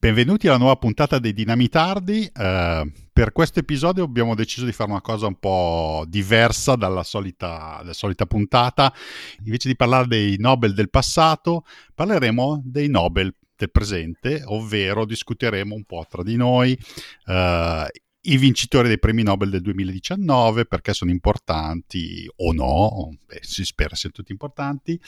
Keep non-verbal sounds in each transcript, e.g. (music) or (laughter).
Benvenuti alla nuova puntata dei Dinamitardi. Uh, per questo episodio abbiamo deciso di fare una cosa un po' diversa dalla solita, dalla solita, puntata. Invece di parlare dei Nobel del passato, parleremo dei Nobel del presente, ovvero discuteremo un po' tra di noi uh, i vincitori dei premi Nobel del 2019 perché sono importanti o no, Beh, si spera siano tutti importanti.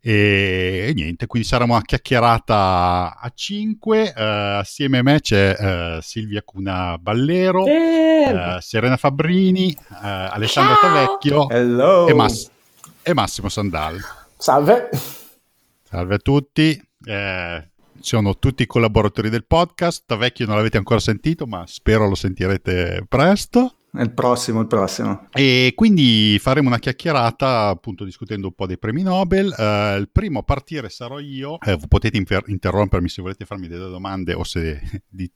E, e, niente, quindi sarà una chiacchierata a 5 uh, assieme a me c'è uh, Silvia Cuna Ballero uh, Serena Fabbrini Alessandro Tavecchio e, Mass- e, Massimo Sandal. Salve. Salve a tutti. Eh, sono tutti collaboratori del podcast. Tavecchio non l'avete ancora sentito, ma spero lo sentirete presto. Il prossimo, il prossimo. E quindi faremo una chiacchierata, appunto, discutendo un po' dei premi Nobel. Uh, il primo a partire sarò io. Eh, potete inter- interrompermi se volete farmi delle domande o se, (laughs) di-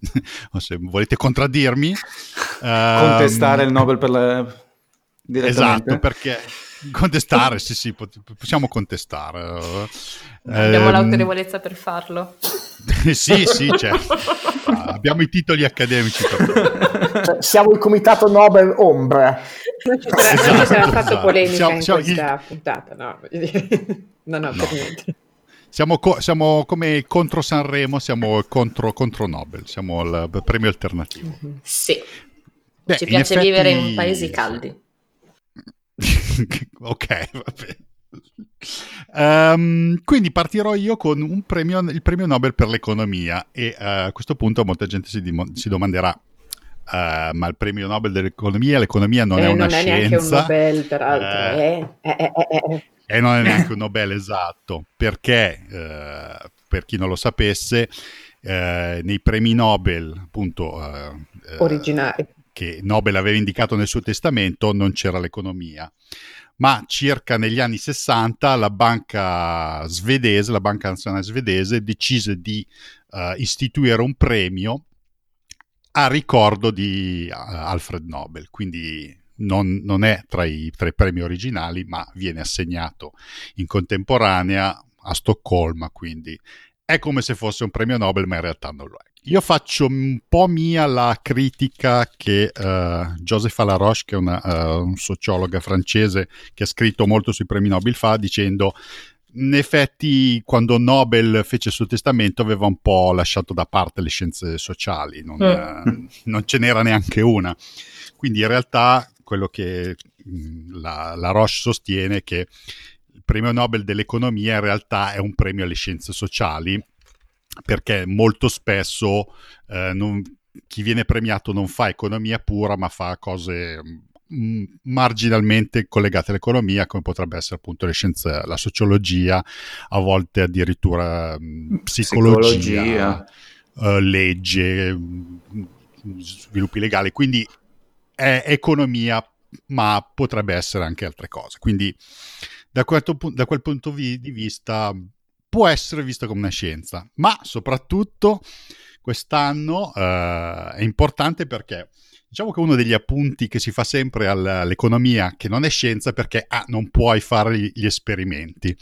o se volete contraddirmi. Contestare um, il Nobel per la... Esatto, perché Contestare, sì, sì, possiamo contestare. Abbiamo eh, l'autorevolezza per farlo. (laughs) sì, sì, certo. abbiamo i titoli accademici. Per... Cioè, siamo il comitato Nobel Ombra. Non ci sarà, esatto, non ci sarà esatto, esatto. polemica siamo, in siamo questa il... puntata, no? no, (laughs) no, no. per niente. Siamo, co- siamo, come contro Sanremo, siamo contro, contro Nobel, siamo il premio alternativo. Mm-hmm. Sì, Beh, ci piace effetti... vivere in paesi caldi. (laughs) ok, va bene. Um, quindi partirò io con premio, il premio Nobel per l'economia e uh, a questo punto molta gente si, dim- si domanderà uh, ma il premio Nobel dell'economia, l'economia non eh, è una non scienza. Non è neanche un Nobel peraltro. Eh, eh, eh, e non è neanche (laughs) un Nobel esatto, perché per chi non lo sapesse nei premi Nobel appunto originari che Nobel aveva indicato nel suo testamento, non c'era l'economia. Ma circa negli anni 60 la banca svedese, la banca nazionale svedese, decise di uh, istituire un premio a ricordo di uh, Alfred Nobel. Quindi non, non è tra i, tra i, premi originali, ma viene assegnato in contemporanea a Stoccolma. Quindi è come se fosse un premio Nobel, ma in realtà non lo è. Io faccio un po' mia la critica che uh, Joseph Alaroche, che è una, uh, un sociologa francese che ha scritto molto sui premi Nobel, fa dicendo in effetti quando Nobel fece il suo testamento aveva un po' lasciato da parte le scienze sociali, non, mm. non ce n'era neanche una. Quindi in realtà quello che mm, la, la Roche sostiene è che il premio Nobel dell'economia in realtà è un premio alle scienze sociali perché molto spesso eh, non, chi viene premiato non fa economia pura, ma fa cose mh, mm, marginalmente collegate all'economia, come potrebbe essere appunto le scienze, la sociologia, a volte addirittura mh, mm, psicologia, psicologia. Uh, legge, mh, mm, sviluppi legali. Quindi è economia, ma potrebbe essere anche altre cose. Quindi da, questo, da quel punto di vista può essere vista come una scienza, ma soprattutto quest'anno eh, è importante perché diciamo che uno degli appunti che si fa sempre all'economia che non è scienza perché ah, non puoi fare gli esperimenti.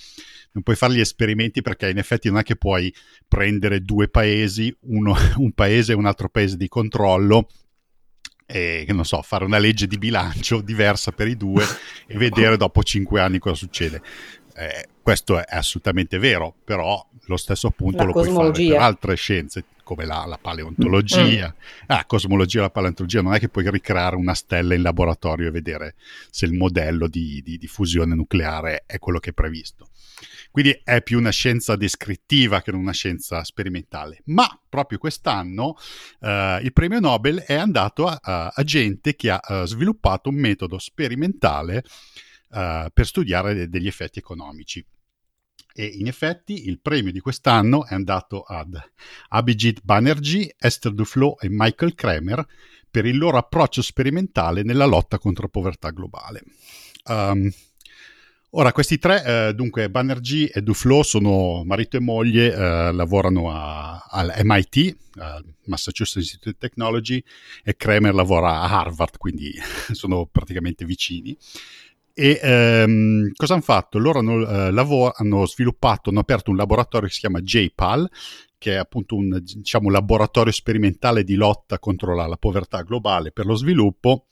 Non puoi fare gli esperimenti perché in effetti non è che puoi prendere due paesi, uno, (laughs) un paese e un altro paese di controllo e non so, fare una legge di bilancio diversa per i due e vedere dopo cinque anni cosa succede. Eh, questo è assolutamente vero, però lo stesso appunto lo puoi fare per altre scienze come la, la paleontologia. Mm. Ah, cosmologia e la paleontologia non è che puoi ricreare una stella in laboratorio e vedere se il modello di, di, di fusione nucleare è quello che è previsto. Quindi è più una scienza descrittiva che non una scienza sperimentale. Ma proprio quest'anno uh, il premio Nobel è andato a, a, a gente che ha uh, sviluppato un metodo sperimentale uh, per studiare de- degli effetti economici. E in effetti il premio di quest'anno è andato ad Abhijit Banerjee, Esther Duflo e Michael Kramer per il loro approccio sperimentale nella lotta contro la povertà globale. Um, Ora, questi tre, eh, dunque, Banerjee e Duflo sono marito e moglie, eh, lavorano al MIT, al Massachusetts Institute of Technology, e Kramer lavora a Harvard, quindi (laughs) sono praticamente vicini E ehm, cosa hanno fatto? Loro hanno, eh, lavoro, hanno sviluppato, hanno aperto un laboratorio che si chiama JPAL, che è appunto un diciamo, laboratorio sperimentale di lotta contro la, la povertà globale per lo sviluppo.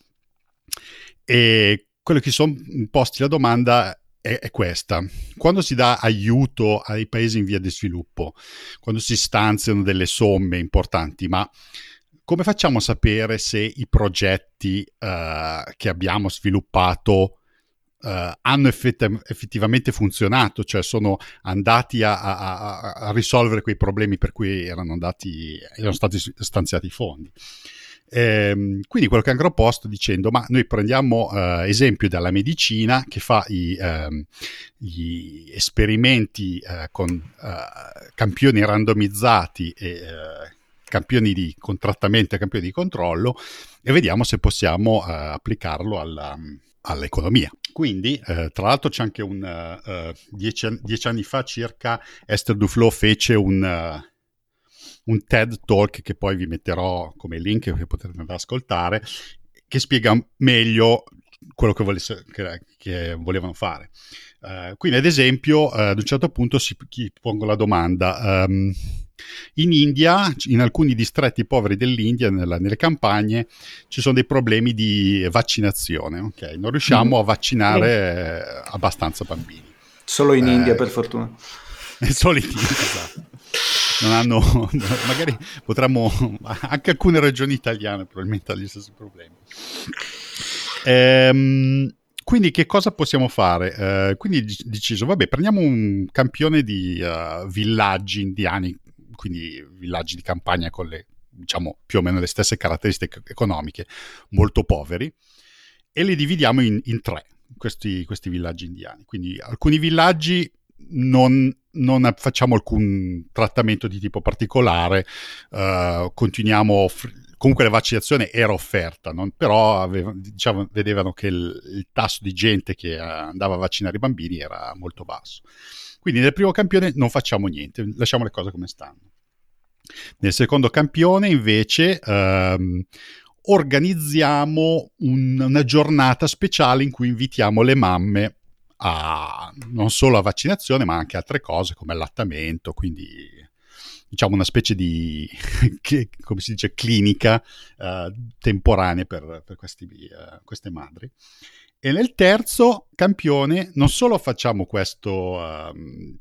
E quello che sono posti la domanda è, è, questa. Quando si dà aiuto ai paesi in via di sviluppo, quando si stanziano delle somme importanti, ma come facciamo a sapere se i progetti uh, che abbiamo sviluppato uh, hanno effett- effettivamente funzionato, cioè sono andati a, a, a, risolvere quei problemi per cui erano, andati, erano stati stanziati i fondi? Ehm, quindi quello che hanno proposto dicendo ma noi prendiamo eh, esempio dalla medicina che fa i, ehm, gli esperimenti eh, con eh, campioni randomizzati e eh, campioni di contrattamento e campioni di controllo e vediamo se possiamo eh, applicarlo alla, all'economia. Quindi, eh, tra l'altro, c'è anche un uh, dieci, dieci, anni fa circa Esther Duflo fece un, uh, un, TED Talk che poi vi metterò come link che potete andare ad ascoltare, che spiega meglio quello che, volesse, che, che volevano fare. Uh, quindi, ad esempio, ad un certo punto si pongo la domanda. Um, in India, in alcuni distretti poveri dell'India, nella, nelle campagne, ci sono dei problemi di vaccinazione. Okay? Non riusciamo mm. a vaccinare eh, abbastanza bambini. Solo in eh, India, per fortuna. (laughs) Solo in India, esatto. Non hanno, (laughs) magari potremmo, (laughs) anche alcune regioni italiane probabilmente hanno gli stessi problemi. Ehm, quindi che cosa possiamo fare? Eh, quindi ho deciso, vabbè, prendiamo un campione di uh, villaggi indiani quindi villaggi di campagna con le, diciamo, più o meno le stesse caratteristiche economiche, molto poveri, e li dividiamo in, in tre, questi, questi, villaggi indiani. Quindi alcuni villaggi non, non facciamo alcun trattamento di tipo particolare, uh, continuiamo a comunque la vaccinazione era offerta, non? però aveva, diciamo, vedevano che il, il, tasso di gente che andava a vaccinare i bambini era molto basso. Quindi nel primo campione non facciamo niente, lasciamo le cose come stanno. Nel secondo campione invece ehm, organizziamo un, una giornata speciale in cui invitiamo le mamme a non solo a vaccinazione ma anche altre cose come allattamento, quindi diciamo una specie di, (laughs) come si dice, clinica uh, temporanea per, per questi, uh, queste madri. E nel terzo campione non solo facciamo questo, um,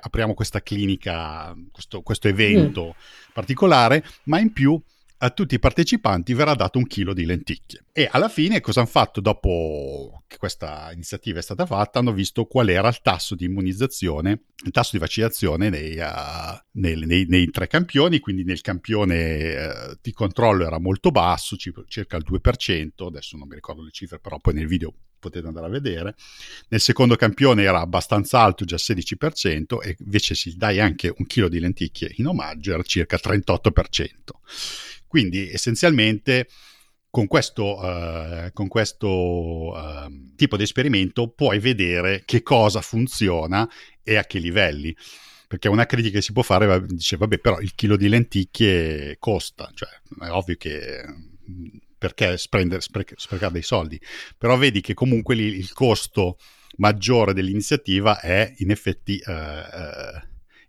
apriamo questa clinica, questo, questo evento mm. particolare, ma in più a tutti i partecipanti verrà dato un chilo di lenticchie. E alla fine cosa hanno fatto dopo che questa iniziativa è stata fatta? Hanno visto qual era il tasso di immunizzazione, il tasso di vaccinazione nei, uh, nei, nei, nei tre campioni, quindi nel campione uh, di controllo era molto basso, circa il 2%, adesso non mi ricordo le cifre, però poi nel video potete andare a vedere. Nel secondo campione era abbastanza alto, già 16%, e invece se dai anche un chilo di lenticchie in omaggio era circa 38%. Quindi essenzialmente con questo, uh, con questo uh, tipo di esperimento puoi vedere che cosa funziona e a che livelli. Perché una critica che si può fare dice, vabbè, però il chilo di lenticchie costa, cioè è ovvio che perché spendere, sprecare dei soldi, però vedi che comunque il costo maggiore dell'iniziativa è in effetti uh,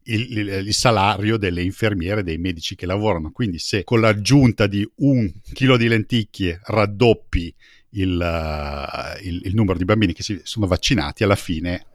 il, il, il, salario delle infermiere, dei medici che lavorano. Quindi se con l'aggiunta di un chilo di lenticchie raddoppi il, il, il numero di bambini che si sono vaccinati, alla fine,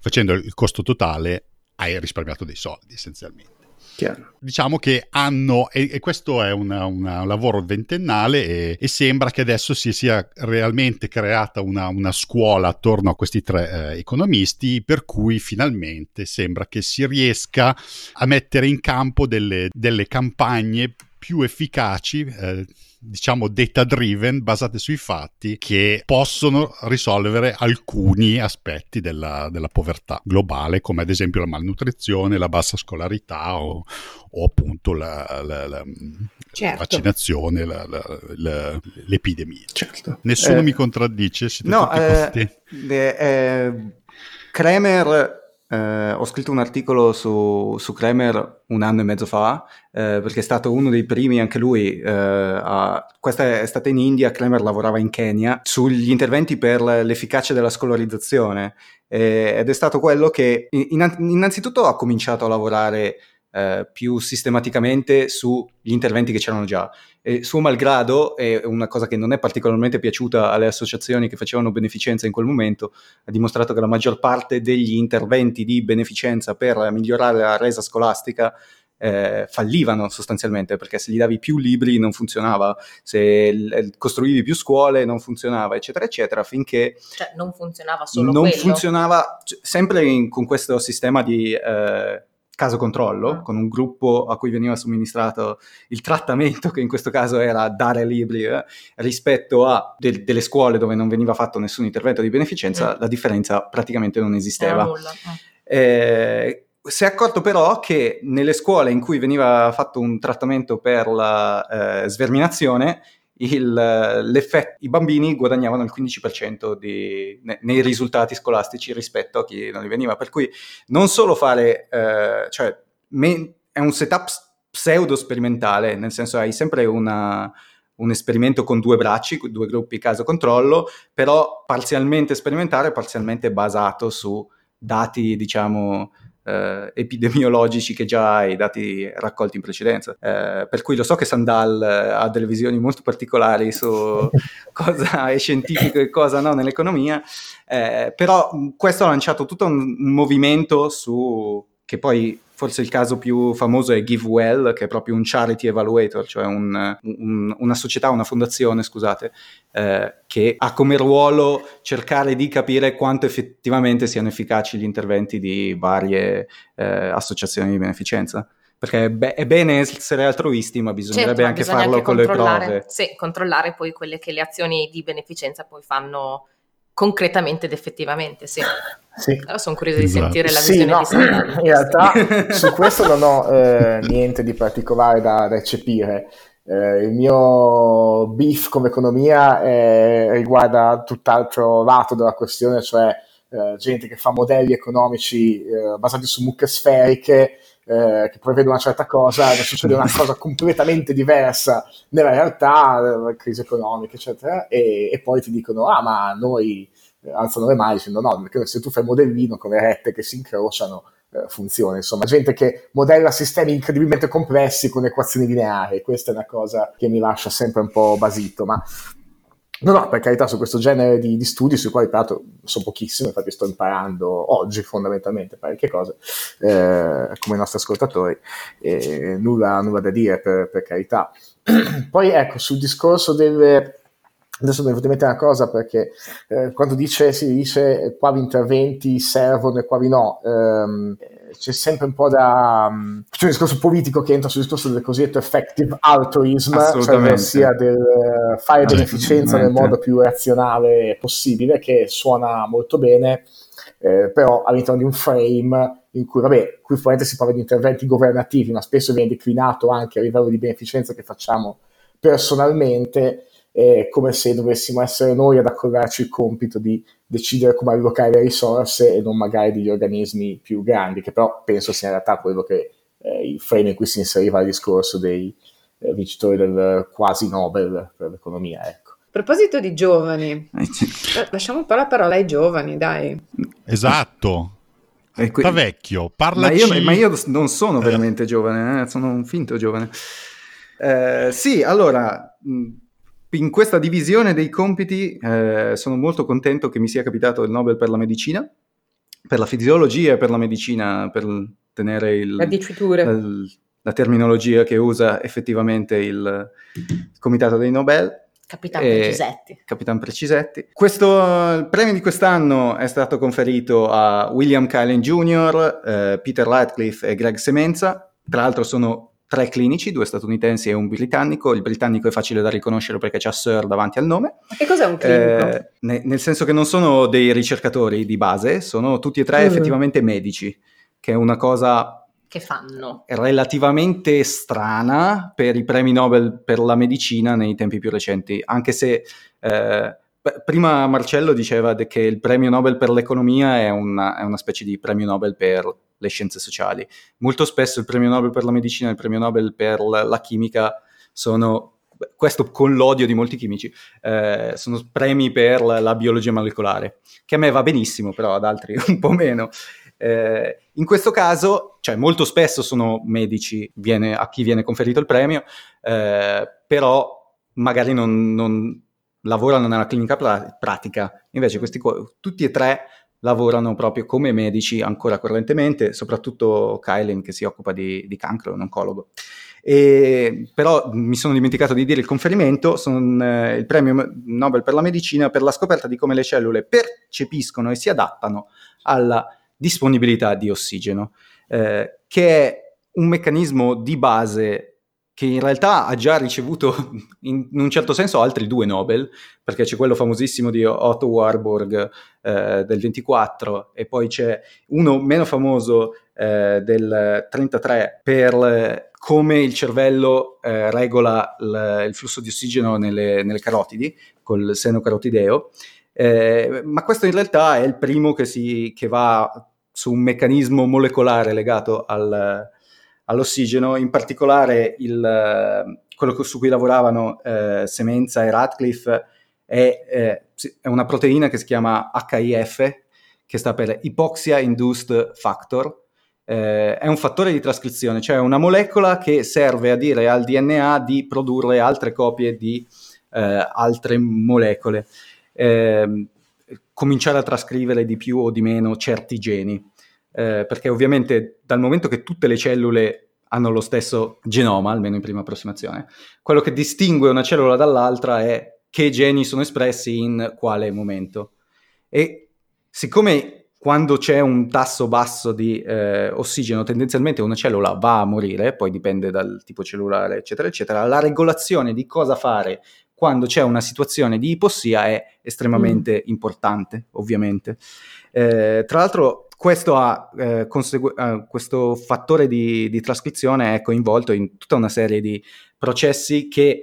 facendo il costo totale, hai risparmiato dei soldi essenzialmente. Chiaro. Diciamo che hanno, e, e questo è una, una, un lavoro ventennale e, e, sembra che adesso si sia realmente creata una, una scuola attorno a questi tre eh, economisti, per cui finalmente sembra che si riesca a mettere in campo delle, delle campagne più efficaci. Eh, diciamo data driven, basate sui fatti, che possono risolvere alcuni aspetti della, della povertà globale, come ad esempio la malnutrizione, la bassa scolarità o, o appunto la, la, la certo. vaccinazione, l'epidemia. Certo. Nessuno eh, mi contraddice, siete no, tutti eh, eh, Kremer eh, ho scritto un articolo su, su, Kremer un anno e mezzo fa, eh, perché è stato uno dei primi, anche lui, eh, a... questa è stata in India, Kremer lavorava in Kenya, sugli interventi per l'efficacia della scolarizzazione. Ed è stato quello che innanzitutto ha cominciato a lavorare eh, più sistematicamente sugli interventi che c'erano già. E suo malgrado, è una cosa che non è particolarmente piaciuta alle associazioni che facevano beneficenza in quel momento, ha dimostrato che la maggior parte degli interventi di beneficenza per migliorare la resa scolastica eh, fallivano sostanzialmente perché se gli davi più libri non funzionava, se l- costruivi più scuole non funzionava, eccetera, eccetera, finché... Cioè non funzionava solo non quello? funzionava, cioè, sempre in, con questo sistema di... Eh, caso controllo, ah. con un gruppo a cui veniva somministrato il trattamento, che in questo caso era dare libri, eh, rispetto a de- delle scuole dove non veniva fatto nessun intervento di beneficenza, mm. la differenza praticamente non esisteva. Mm. Eh, si è accorto però che nelle scuole in cui veniva fatto un trattamento per la eh, sverminazione, il, i bambini guadagnavano il 15% di, ne, nei risultati scolastici rispetto a chi non li veniva. Per cui non solo fare, eh, cioè, me, è un setup pseudo sperimentale, nel senso hai sempre una, un esperimento con due bracci, due gruppi caso controllo, però parzialmente sperimentale, parzialmente basato su dati, diciamo, eh, epidemiologici che già hai, dati raccolti in precedenza. Eh, per cui lo so che Sandal eh, ha delle visioni molto particolari su (laughs) cosa è scientifico e cosa no nell'economia, eh, però questo ha lanciato tutto un, un movimento su che poi forse il caso più famoso è GiveWell, che è proprio un charity evaluator, cioè un, un, una società, una fondazione, scusate, eh, che ha come ruolo cercare di capire quanto effettivamente siano efficaci gli interventi di varie eh, associazioni di beneficenza perché è, be- è, bene essere altruisti, ma bisognerebbe certo, anche bisogna farlo anche con le prove. Sì, controllare poi quelle che le azioni di beneficenza poi fanno concretamente ed effettivamente, sì. Sì. Allora sono curiosa di esatto. sentire la visione sì, no, di Sandra. In realtà su questo non ho eh, niente di particolare da, eccepire. Eh, il mio beef come economia è, riguarda tutt'altro lato della questione, cioè eh, gente che fa modelli economici eh, basati su mucche sferiche eh, che prevede una certa cosa, succede una cosa completamente diversa nella realtà, la crisi economica, eccetera, e, e, poi ti dicono, ah, ma noi eh, alzano le mani dicendo no, perché se tu fai modellino con le rette che si incrociano, eh, funziona. Insomma, gente che modella sistemi incredibilmente complessi con equazioni lineari, questa è una cosa che mi lascia sempre un po' basito, ma No, no, per carità, su questo genere di, di studi, sui quali tra l'altro sono pochissimo, infatti sto imparando oggi fondamentalmente parecchie cose, eh, come i nostri ascoltatori, eh, nulla, nulla, da dire per, per carità. (clears throat) Poi ecco, sul discorso delle, Adesso mi è venuta in mente una cosa perché eh, quando dice, si dice quali interventi servono e quali no, ehm, c'è sempre un po' da... Um, c'è un discorso politico che entra sul discorso del cosiddetto effective altruism, cioè sia del uh, fare beneficenza nel modo più razionale possibile, che suona molto bene, eh, però all'interno di un frame in cui, vabbè, qui probabilmente si parla di interventi governativi, ma spesso viene declinato anche a livello di beneficenza che facciamo personalmente, è come se dovessimo essere noi ad accordarci il compito di decidere come allocare le risorse e non magari degli organismi più grandi, che però penso sia in realtà quello che eh, il frame in cui si inseriva il discorso dei eh, vincitori del quasi Nobel per l'economia. Ecco. A proposito di giovani, eh, lasciamo un po' la parola ai giovani, dai. Esatto. Que- da vecchio, parlaci... Ma io, ma io non sono veramente giovane, eh? sono un finto giovane. Eh, sì, allora, in questa divisione dei compiti eh, sono molto contento che mi sia capitato il Nobel per la medicina, per la fisiologia e per la medicina, per tenere il, la, la, la terminologia che usa effettivamente il, il Comitato dei Nobel. Capitan Precisetti. Capitan Precisetti. Questo, il premio di quest'anno è stato conferito a William Kylen Jr., eh, Peter Radcliffe e Greg Semenza. Tra l'altro sono tre clinici, due statunitensi e un britannico. Il britannico è facile da riconoscere perché c'ha Sir davanti al nome. Ma che cos'è un clinico? Eh, ne, nel senso che non sono dei ricercatori di base, sono tutti e tre mm. effettivamente medici, che è una cosa che fanno relativamente strana per i premi Nobel per la medicina nei tempi più recenti, anche se eh, prima Marcello diceva che il premio Nobel per l'economia è una, è una, specie di premio Nobel per le scienze sociali. Molto spesso il premio Nobel per la medicina e il premio Nobel per la, chimica sono questo con l'odio di molti chimici, eh, sono premi per la, biologia molecolare, che a me va benissimo, però ad altri (laughs) un po' meno. Eh, in questo caso, cioè molto spesso sono medici viene, a chi viene conferito il premio, eh, però magari non, non, lavorano nella clinica pra- pratica, invece questi tutti e tre lavorano proprio come medici ancora correntemente, soprattutto Kylen che si occupa di, di cancro, un oncologo. E, però mi sono dimenticato di dire il conferimento, sono eh, il premio Nobel per la medicina per la scoperta di come le cellule percepiscono e si adattano alla disponibilità di ossigeno, eh, che è un meccanismo di base che in realtà ha già ricevuto (laughs) in, un certo senso altri due Nobel, perché c'è quello famosissimo di Otto Warburg eh, del 24 e poi c'è uno meno famoso eh, del 33 per come il cervello eh, regola l- il flusso di ossigeno nelle, nelle carotidi, col seno carotideo. Eh, ma questo in realtà è il primo che, si, che va su un meccanismo molecolare legato al, all'ossigeno, in particolare il, quello su cui lavoravano eh, Semenza e Radcliffe è, eh, è, una proteina che si chiama HIF, che sta per Hypoxia Induced Factor. Eh, è un fattore di trascrizione, cioè una molecola che serve a dire al DNA di produrre altre copie di eh, altre molecole, ehm, cominciare a trascrivere di più o di meno certi geni eh, perché ovviamente dal momento che tutte le cellule hanno lo stesso genoma, almeno in prima approssimazione, quello che distingue una cellula dall'altra è che geni sono espressi in quale momento. E siccome quando c'è un tasso basso di eh, ossigeno, tendenzialmente una cellula va a morire, poi dipende dal tipo cellulare, eccetera, eccetera, la regolazione di cosa fare quando c'è una situazione di ipossia è estremamente mm. importante, ovviamente. Eh, tra l'altro, questo, ha, eh, consegu- eh, questo fattore di, di, trascrizione è coinvolto in tutta una serie di processi che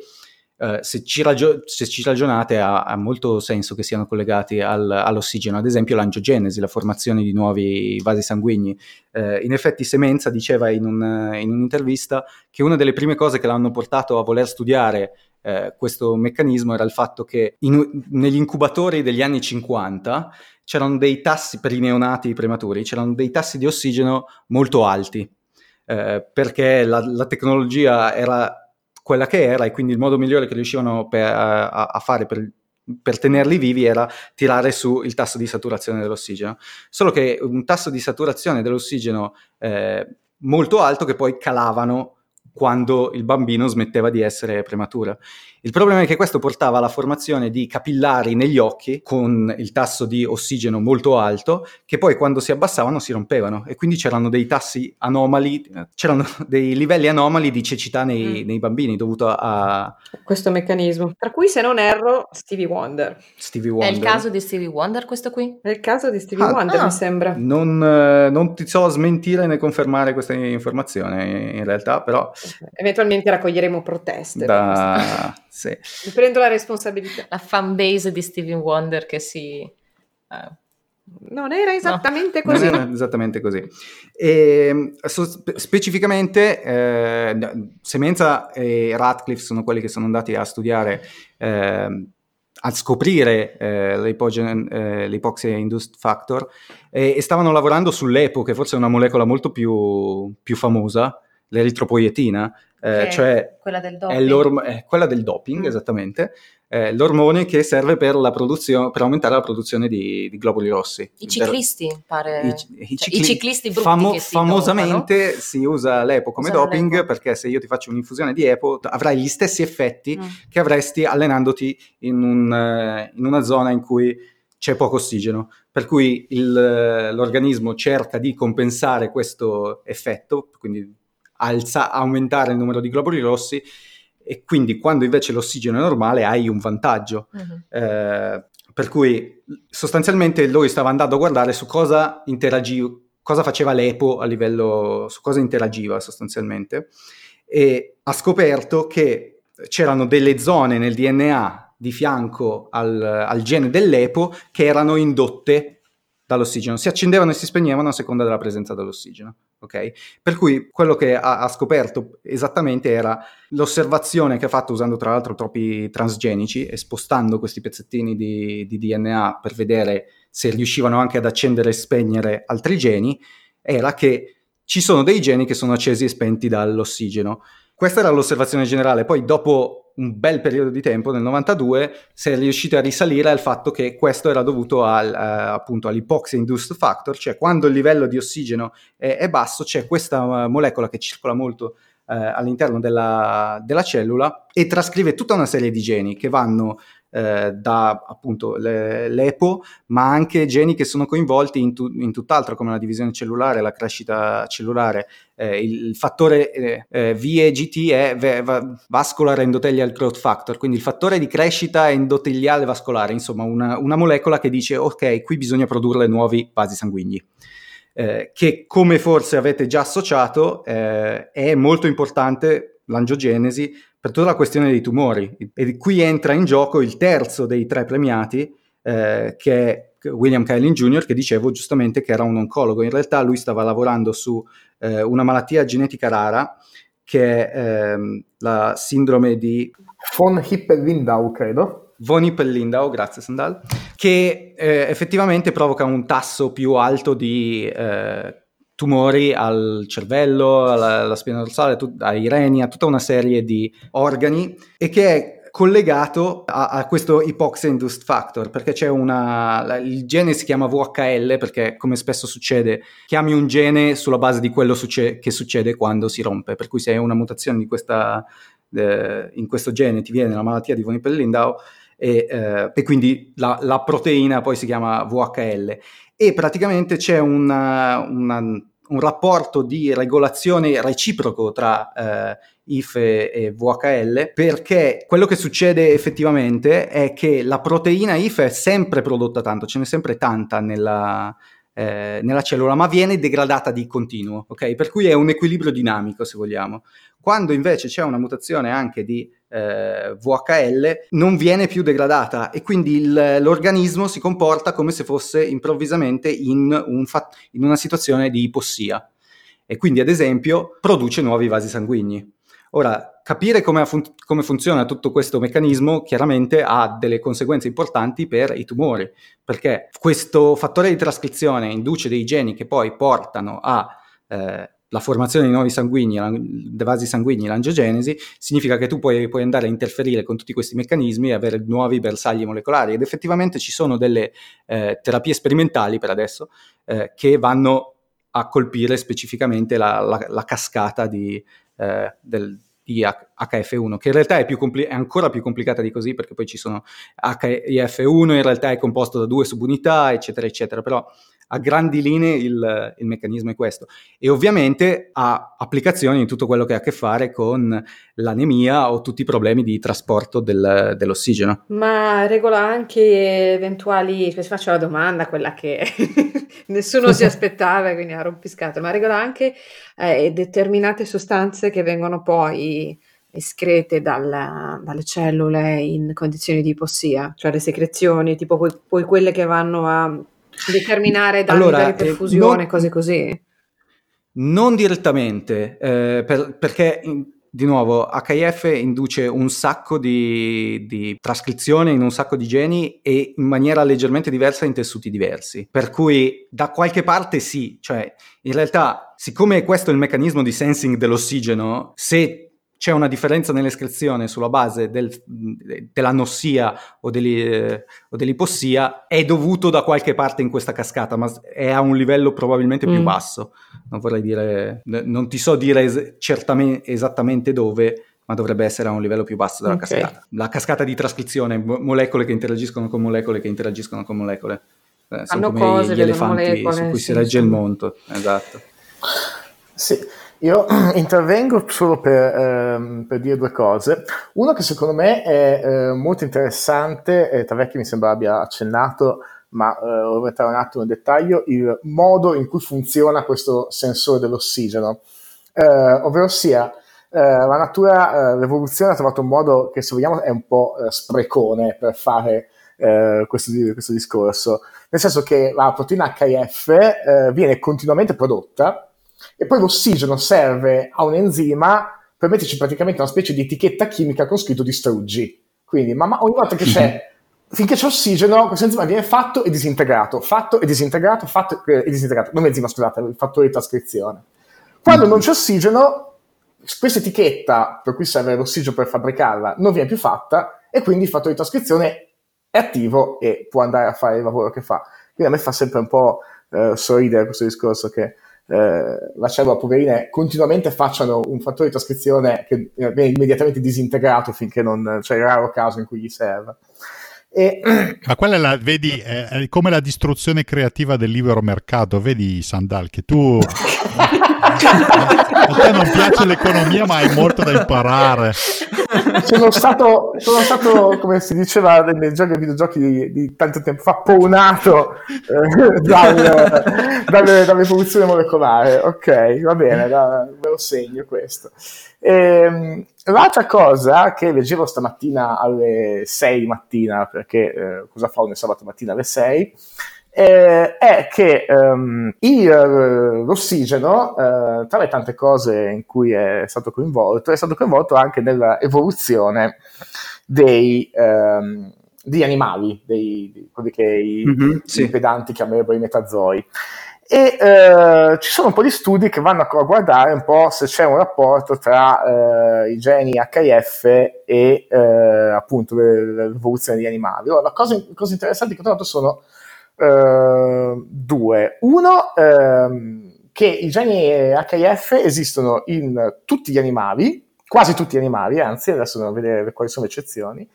eh, se, ci ragio- se, ci ragionate ha, ha, molto senso che siano collegati al, all'ossigeno, ad esempio l'angiogenesi, la formazione di nuovi vasi sanguigni. Eh, in effetti Semenza diceva in, un, in, un'intervista che una delle prime cose che l'hanno portato a voler studiare eh, questo meccanismo era il fatto che in, negli incubatori degli anni 50 c'erano dei tassi per i neonati prematuri, c'erano dei tassi di ossigeno molto alti, perché la, la, tecnologia era quella che era e quindi il modo migliore che riuscivano per, a, a, fare per, per tenerli vivi era tirare su il tasso di saturazione dell'ossigeno. Solo che un tasso di saturazione dell'ossigeno eh, molto alto che poi calavano quando il bambino smetteva di essere prematura. Il problema è che questo portava alla formazione di capillari negli occhi con il tasso di ossigeno molto alto, che poi quando si abbassavano si rompevano e quindi c'erano dei tassi anomali, c'erano dei livelli anomali di cecità nei, mm. nei bambini dovuto a... Questo meccanismo, tra cui se non erro Stevie Wonder. Stevie Wonder. È il caso di Stevie Wonder questo qui? È il caso di Stevie ah, Wonder ah. mi sembra. Non, eh, non, ti so smentire né confermare questa informazione in realtà, però... (laughs) Eventualmente raccoglieremo proteste. Da... (laughs) Sì. Mi prendo la responsabilità. La fan base di Steven Wonder che si... Eh. Non era esattamente no. così. Non era esattamente così. E, ehm, so, specificamente, eh, Semenza e Radcliffe sono quelli che sono andati a studiare, eh, a scoprire eh, l'hypoxia eh, induced factor e, e, stavano lavorando sull'EPO, che forse è una molecola molto più, più famosa, l'eritropoietina, eh, cioè quella del doping, è quella del doping mm. esattamente, eh, l'ormone che serve per, per, aumentare la produzione di, di globuli rossi. I ciclisti, per, pare. I, i, cicli, cioè, i ciclisti brutti famo, si Famosamente dopano. si usa l'EPO come Usano doping l'EPO. perché se io ti faccio un'infusione di EPO avrai gli stessi effetti mm. che avresti allenandoti in, un, in una zona in cui c'è poco ossigeno, per cui il, l'organismo cerca di compensare questo effetto, quindi alza, aumentare il numero di globuli rossi e quindi quando invece l'ossigeno è normale hai un vantaggio. Uh-huh. Eh, per cui sostanzialmente lui stava andando a guardare su cosa interagiva, cosa faceva l'EPO a livello, su cosa interagiva sostanzialmente e ha scoperto che c'erano delle zone nel DNA di fianco al, al gene dell'EPO che erano indotte dall'ossigeno, si accendevano e si spegnevano a seconda della presenza dell'ossigeno. Okay? Per cui quello che ha, ha, scoperto esattamente era l'osservazione che ha fatto usando tra l'altro troppi transgenici e spostando questi pezzettini di, di DNA per vedere se riuscivano anche ad accendere e spegnere altri geni, era che ci sono dei geni che sono accesi e spenti dall'ossigeno. Questa era l'osservazione generale, poi dopo un bel periodo di tempo, nel 92, si è riusciti a risalire al fatto che questo era dovuto al, eh, appunto all'hypoxia induced factor, cioè quando il livello di ossigeno è, è basso c'è questa uh, molecola che circola molto eh, all'interno della, della, cellula e trascrive tutta una serie di geni che vanno eh, da appunto le, l'EPO, ma anche geni che sono coinvolti in, tu, in, tutt'altro come la divisione cellulare, la crescita cellulare. Eh, il, fattore eh, eh VEGT è Vascular Endothelial Growth Factor, quindi il fattore di crescita endoteliale vascolare, insomma una, una molecola che dice ok, qui bisogna produrre nuovi vasi sanguigni. Eh, che come forse avete già associato eh, è molto importante l'angiogenesi per tutta la questione dei tumori. E qui entra in gioco il terzo dei tre premiati, che è William Kaelin Jr., che dicevo giustamente che era un oncologo. In realtà lui stava lavorando su eh, una malattia genetica rara, che è ehm, la sindrome di... Von Hippel-Lindau, credo. Von Hippel-Lindau, grazie Sandal, che eh, effettivamente provoca un tasso più alto di eh, tumori al cervello, alla, alla spina dorsale, tut- ai reni, a tutta una serie di organi e che è collegato a, a, questo hypoxia induced factor perché c'è una il gene si chiama VHL perché come spesso succede chiami un gene sulla base di quello succe- che succede quando si rompe. Per cui se hai una mutazione di questa, eh, in questo gene ti viene la malattia di von Hippel-Lindau e, eh, e quindi la, la, proteina poi si chiama VHL e praticamente c'è una, una, un rapporto di regolazione reciproco tra eh, IF e VHL perché quello che succede effettivamente è che la proteina IF è sempre prodotta tanto, ce n'è sempre tanta nella, eh, nella cellula, ma viene degradata di continuo, ok? Per cui è un equilibrio dinamico, se vogliamo. Quando invece c'è una mutazione anche di eh, VHL non viene più degradata e quindi il, l'organismo si comporta come se fosse improvvisamente in, un fa- in una situazione di ipossia e quindi ad esempio produce nuovi vasi sanguigni. Ora, capire come, fun- come, funziona tutto questo meccanismo chiaramente ha delle conseguenze importanti per i tumori, perché questo fattore di trascrizione induce dei geni che poi portano a eh, la formazione di nuovi sanguigni, dei vasi sanguigni, l'angiogenesi, significa che tu puoi, puoi, andare a interferire con tutti questi meccanismi e avere nuovi bersagli molecolari. Ed effettivamente ci sono delle eh, terapie sperimentali per adesso eh, che vanno a colpire specificamente la, la, la cascata di, eh, del, di HF1, che in realtà è, più compli- è, ancora più complicata di così perché poi ci sono HIF1, in realtà è composto da due subunità, eccetera, eccetera, però a grandi linee il, il, meccanismo è questo. E ovviamente ha applicazioni in tutto quello che ha a che fare con l'anemia o tutti i problemi di trasporto del, dell'ossigeno. Ma regola anche eventuali, se faccio la domanda, quella che (laughs) nessuno si aspettava, quindi ha rompiscato, ma regola anche eh, determinate sostanze che vengono poi escrete dalla, dalle cellule in condizioni di ipossia, cioè le secrezioni, tipo poi quelle che vanno a determinare danni allora, da riperfusione, non, cose così? Non direttamente, eh, per, perché di nuovo HIF induce un sacco di, di, trascrizione in un sacco di geni e in maniera leggermente diversa in tessuti diversi. Per cui da qualche parte sì, cioè in realtà siccome questo è il meccanismo di sensing dell'ossigeno, se c'è una differenza nell'escrezione sulla base del, dell'anossia o, eh, o, dell'ipossia è dovuto da qualche parte in questa cascata, ma è a un livello probabilmente più mm. basso. Non vorrei dire, non ti so dire es- certamente, esattamente dove, ma dovrebbe essere a un livello più basso della okay. cascata. La cascata di trascrizione, molecole che interagiscono con molecole che interagiscono con molecole. Eh, sono come cose, gli elefanti molecole, su cui sì, si regge sì. il monto. Esatto. Sì. Io (clears throat) intervengo solo per, ehm, per, dire due cose. Uno che secondo me è eh, molto interessante, e Tavecchi mi sembra abbia accennato, ma eh, vorrei entrare un attimo nel dettaglio, il modo in cui funziona questo sensore dell'ossigeno. Eh, ovvero sia, eh, la natura, eh, l'evoluzione ha trovato un modo che se vogliamo è un po' eh, sprecone per fare eh, questo, questo, discorso, nel senso che la proteina HF eh, viene continuamente prodotta e poi l'ossigeno serve a un enzima per metterci praticamente una specie di etichetta chimica con scritto distruggi. Quindi, ma, ogni volta che c'è finché c'è ossigeno, questo enzima viene fatto e disintegrato, fatto e disintegrato, fatto e disintegrato. Non enzima, scusate, il fattore di trascrizione. Quando mm. non c'è ossigeno, questa etichetta per cui serve l'ossigeno per fabbricarla non viene più fatta e quindi il fattore di trascrizione è attivo e può andare a fare il lavoro che fa. Quindi a me fa sempre un po' eh, sorridere questo discorso che eh, la cellula poverina continuamente facciano un fattore di trascrizione che viene immediatamente disintegrato finché non c'è cioè il raro caso in cui gli serve. E... Ma quella è la, vedi, è come la distruzione creativa del libero mercato, vedi Sandal, che tu... (laughs) a te non piace l'economia ma hai molto da imparare. Sono stato, sono stato come si diceva nei giochi ai videogiochi di, di, tanto tempo fa, ponato eh, dal, dalle, dall'evoluzione molecolare. Ok, va bene, da, ve lo segno questo. Ehm, l'altra cosa che leggevo stamattina alle 6 di mattina, perché eh, cosa fa un sabato mattina alle 6, eh, è che um, il, l'ossigeno, eh, tra le tante cose in cui è stato coinvolto, è stato coinvolto anche nell'evoluzione dei, um, degli animali, dei, di quelli che i, mm-hmm, sì. i pedanti chiamerebbero i metazoi. E eh, ci sono un po' di studi che vanno a guardare un po' se c'è un rapporto tra eh, i geni HIF e eh, appunto l'evoluzione degli animali. Allora, cose, cose interessanti che ho trovato sono eh, due. Uno, ehm, che i geni HIF esistono in tutti gli animali, quasi tutti gli animali, anzi adesso andiamo a vedere quali sono le eccezioni,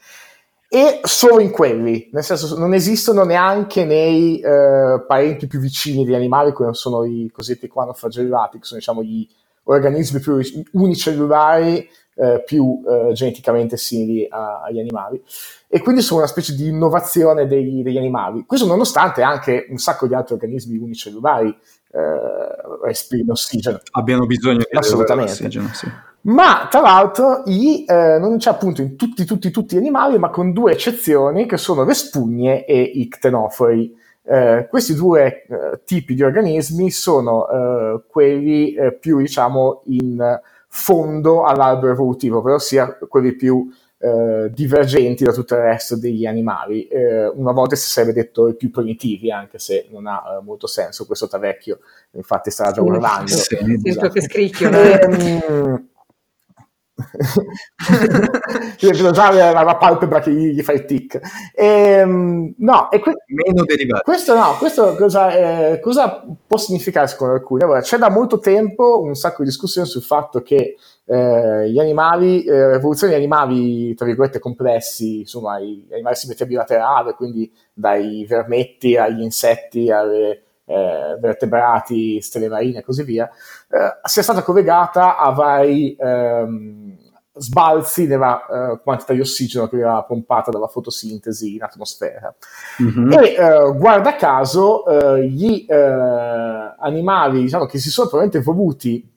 e solo in quelli, nel senso non esistono neanche nei eh, parenti più vicini degli animali come sono i cosiddetti quanoflagellati, che sono diciamo gli organismi più unicellulari eh, più eh, geneticamente simili a, agli animali e quindi sono una specie di innovazione dei, degli animali. Questo nonostante anche un sacco di altri organismi unicellulari eh, respirino ossigeno. Abbiano bisogno di assolutamente. Ossigeno, sì. Ma tra l'altro i, eh, non c'è appunto in tutti, tutti, tutti gli animali, ma con due eccezioni che sono le spugne e i ctenofori. Eh, questi due eh, tipi di organismi sono eh, quelli eh, più, diciamo, in fondo all'albero evolutivo, ovvero sia quelli più eh, divergenti da tutto il resto degli animali. una volta si sarebbe detto i più primitivi, anche se non ha molto senso questo tavecchio, infatti starà già urlando. Sì, esatto. che scricchio. Ehm, deve (laughs) usare la, la palpebra che gli, gli fa il tic. E, ehm, no, e que- meno derivati. Questo no, questo cosa, eh, cosa, può significare secondo alcuni? Allora, c'è da molto tempo un sacco di discussione sul fatto che eh, gli animali, eh, l'evoluzione degli animali, tra virgolette, complessi, insomma, gli animali simmetria bilaterale, quindi dai vermetti agli insetti alle eh, vertebrati, stelle marine e così via, eh, sia stata collegata a vari ehm, sbalzi nella eh, quantità di ossigeno che era pompata dalla fotosintesi in atmosfera. Mm-hmm. E eh, guarda caso, eh, gli eh, animali diciamo, che si sono probabilmente evoluti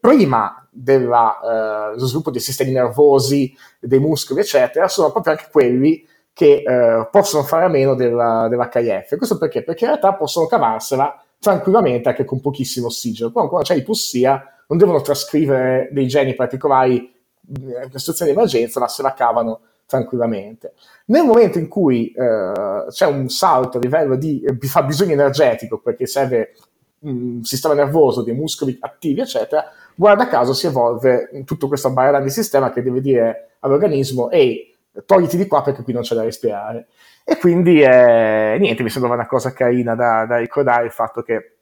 prima dello sviluppo dei sistemi nervosi, dei muscoli, eccetera, sono proprio anche quelli che eh, possono fare a meno della, dell'HIF. Questo perché? Perché in realtà possono cavarsela tranquillamente anche con pochissimo ossigeno. Poi quando c'è ipossia non devono trascrivere dei geni particolari eh, in situazione di emergenza, ma se la cavano tranquillamente. Nel momento in cui eh, c'è un salto a livello di eh, fabbisogno energetico, perché serve un sistema nervoso, dei muscoli attivi, eccetera, guarda caso si evolve tutto questo barriera di sistema che deve dire all'organismo, ehi, togliti di qua perché qui non c'è da respirare. E quindi eh, niente, mi sembrava una cosa carina da, da ricordare il fatto che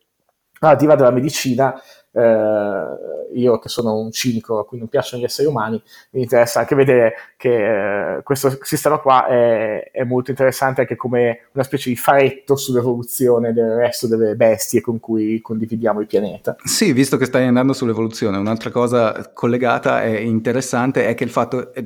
relativa della medicina, eh, io che sono un cinico a cui non piacciono gli esseri umani, mi interessa anche vedere che eh, questo sistema qua è, è, molto interessante anche come una specie di faretto sull'evoluzione del resto delle bestie con cui condividiamo il pianeta. Sì, visto che stai andando sull'evoluzione, un'altra cosa collegata e interessante è che il fatto... È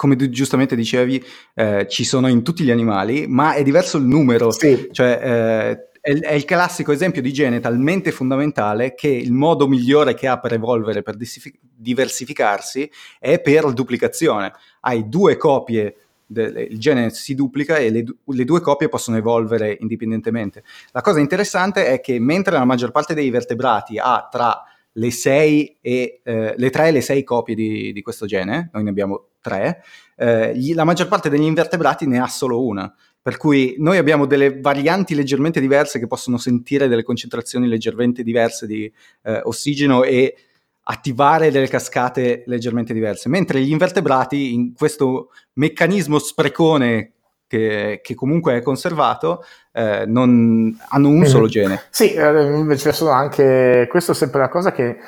come tu giustamente dicevi, eh, ci sono in tutti gli animali, ma è diverso il numero. Sì. Cioè, eh, è, è, il classico esempio di gene talmente fondamentale che il modo migliore che ha per evolvere, per diversificarsi, è per duplicazione. Hai due copie il gene si duplica e le, le, due coppie possono evolvere indipendentemente. La cosa interessante è che mentre la maggior parte dei vertebrati ha tra le, sei e, eh, le 3 e le 6 copie di, di, questo gene, noi ne abbiamo 3, eh, gli, la maggior parte degli invertebrati ne ha solo una. Per cui noi abbiamo delle varianti leggermente diverse che possono sentire delle concentrazioni leggermente diverse di eh, ossigeno e attivare delle cascate leggermente diverse, mentre gli invertebrati in questo meccanismo sprecone che, che comunque è conservato eh, non, hanno un solo mm. gene. Sì, eh, invece sono anche, questo è sempre una cosa che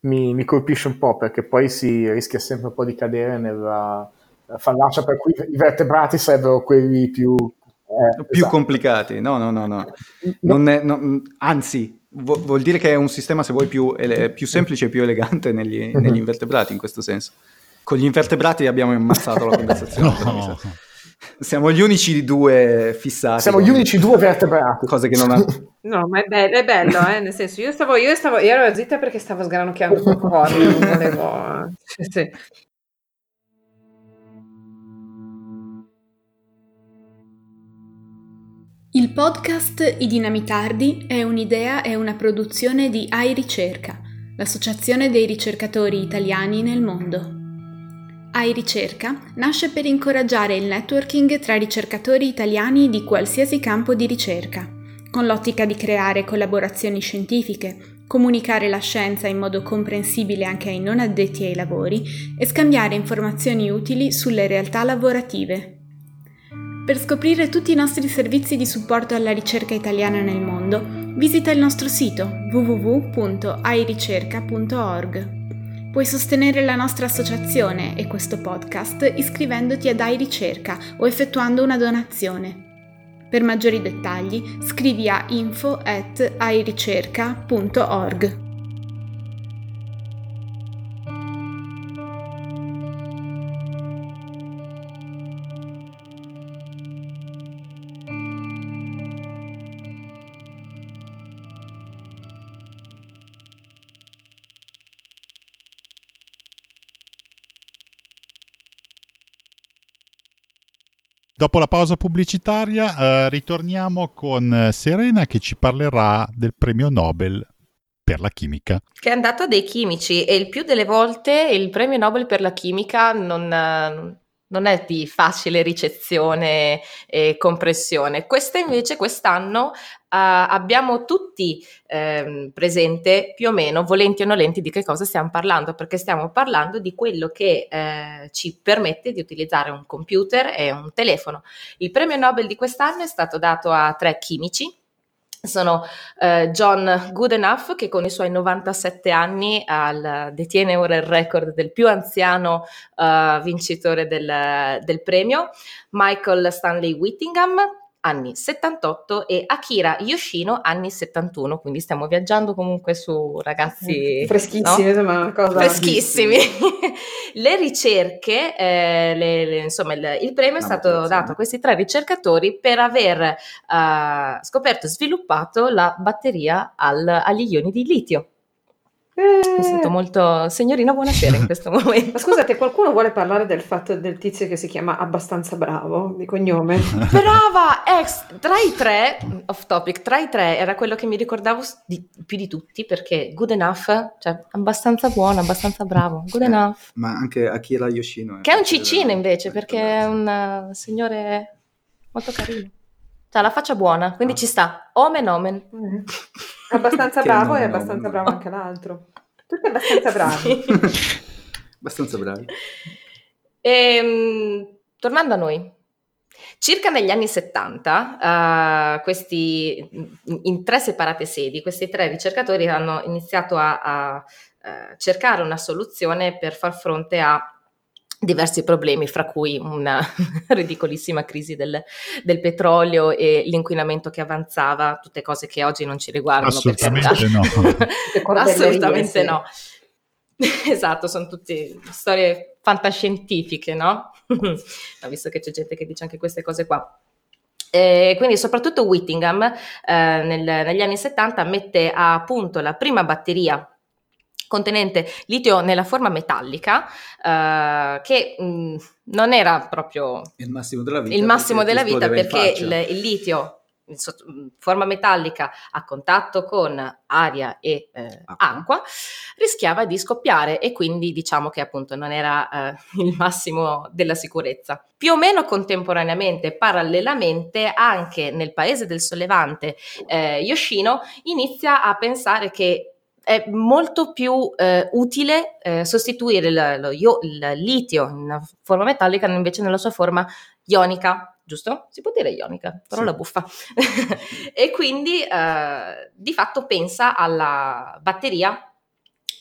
mi, mi, colpisce un po' perché poi si rischia sempre un po' di cadere nella fallacia per cui i vertebrati sarebbero quelli più... Eh, più esatto. complicati, no, no, no, no. Non è, no anzi, vuol dire che è un sistema, se vuoi, più, ele- più semplice e più elegante negli, mhm. negli, invertebrati in questo senso. Con gli invertebrati abbiamo ammazzato la (laughs) conversazione. no. Siamo gli unici due fissati. Siamo gli unici due vertebrati. Cose che non ha... No, ma è bello, è bello eh? nel senso, io stavo, io stavo, io ero zitta perché stavo sgranocchiando un po' non volevo... Sì, sì. Il podcast I Dinamitardi è un'idea e una produzione di AI Ricerca, l'associazione dei ricercatori italiani nel mondo. AI Ricerca nasce per incoraggiare il networking tra ricercatori italiani di qualsiasi campo di ricerca, con l'ottica di creare collaborazioni scientifiche, comunicare la scienza in modo comprensibile anche ai non addetti ai lavori e scambiare informazioni utili sulle realtà lavorative. Per scoprire tutti i nostri servizi di supporto alla ricerca italiana nel mondo, visita il nostro sito www.airicerca.org. Puoi sostenere la nostra associazione e questo podcast iscrivendoti ad iRicerca o effettuando una donazione. Per maggiori dettagli scrivi a info@airicerca.org. Dopo la pausa pubblicitaria eh, ritorniamo con eh, Serena che ci parlerà del premio Nobel per la chimica. Che è andato a dei chimici e il più delle volte il premio Nobel per la chimica non, non è di facile ricezione e compressione. Questa invece quest'anno abbiamo tutti eh, presente più o meno, volenti o nolenti, di che cosa stiamo parlando, perché stiamo parlando di quello che eh, ci permette di utilizzare un computer e un telefono. Il premio Nobel di quest'anno è stato dato a tre chimici, sono eh, John Goodenough che con i suoi 97 anni al, detiene ora il record del più anziano uh, vincitore del, del, premio, Michael Stanley Whittingham anni 78 e Akira Yoshino anni 71, quindi stiamo viaggiando comunque su ragazzi freschissimi, no? ma cosa freschissimi. (laughs) le ricerche, eh, le, le, insomma il, il premio è stato dato a questi tre ricercatori per aver uh, scoperto e sviluppato la batteria al, agli ioni di litio. Eh. Mi sento molto signorina buonasera in questo (laughs) momento. Ma scusate, qualcuno vuole parlare del fatto del tizio che si chiama abbastanza bravo di cognome? (laughs) Brava! Ex, tra i tre, off topic, tra i tre era quello che mi ricordavo di, più di tutti perché good enough, cioè abbastanza buono, abbastanza bravo, good eh, enough. Ma anche Akira Yoshino. Eh, che è un cicino invece perché è un signore molto carino. Cioè la faccia buona, quindi ah. ci sta. Omen omen. Mm. Abbastanza bravo e abbastanza bravo anche l'altro. Tutti abbastanza bravi. (laughs) abbastanza bravi. E, ehm, tornando a noi, circa negli anni 70, uh, questi, in, in, tre separate sedi, questi tre ricercatori hanno iniziato a, a, a cercare una soluzione per far fronte a diversi problemi, fra cui una (laughs) ridicolissima crisi del, del, petrolio e l'inquinamento che avanzava, tutte cose che oggi non ci riguardano. Assolutamente no. (laughs) Assolutamente no. (laughs) esatto, sono tutte storie fantascientifiche, no? Visto che c'è gente che dice anche queste cose qua. E quindi soprattutto Whittingham eh, nel, negli anni 70 mette a punto la prima batteria contenente litio nella forma metallica, eh, che mh, non era proprio il massimo della vita, il massimo perché, della vita perché il, il, litio in forma metallica a contatto con aria e eh, acqua. acqua. rischiava di scoppiare e quindi diciamo che appunto non era eh, il massimo della sicurezza. Più o meno contemporaneamente, parallelamente, anche nel paese del sollevante eh, Yoshino inizia a pensare che è molto più eh, utile eh, sostituire il, lo, il, litio in forma metallica invece nella sua forma ionica, giusto? Si può dire ionica, parola sì. buffa. (laughs) e quindi eh, di fatto pensa alla batteria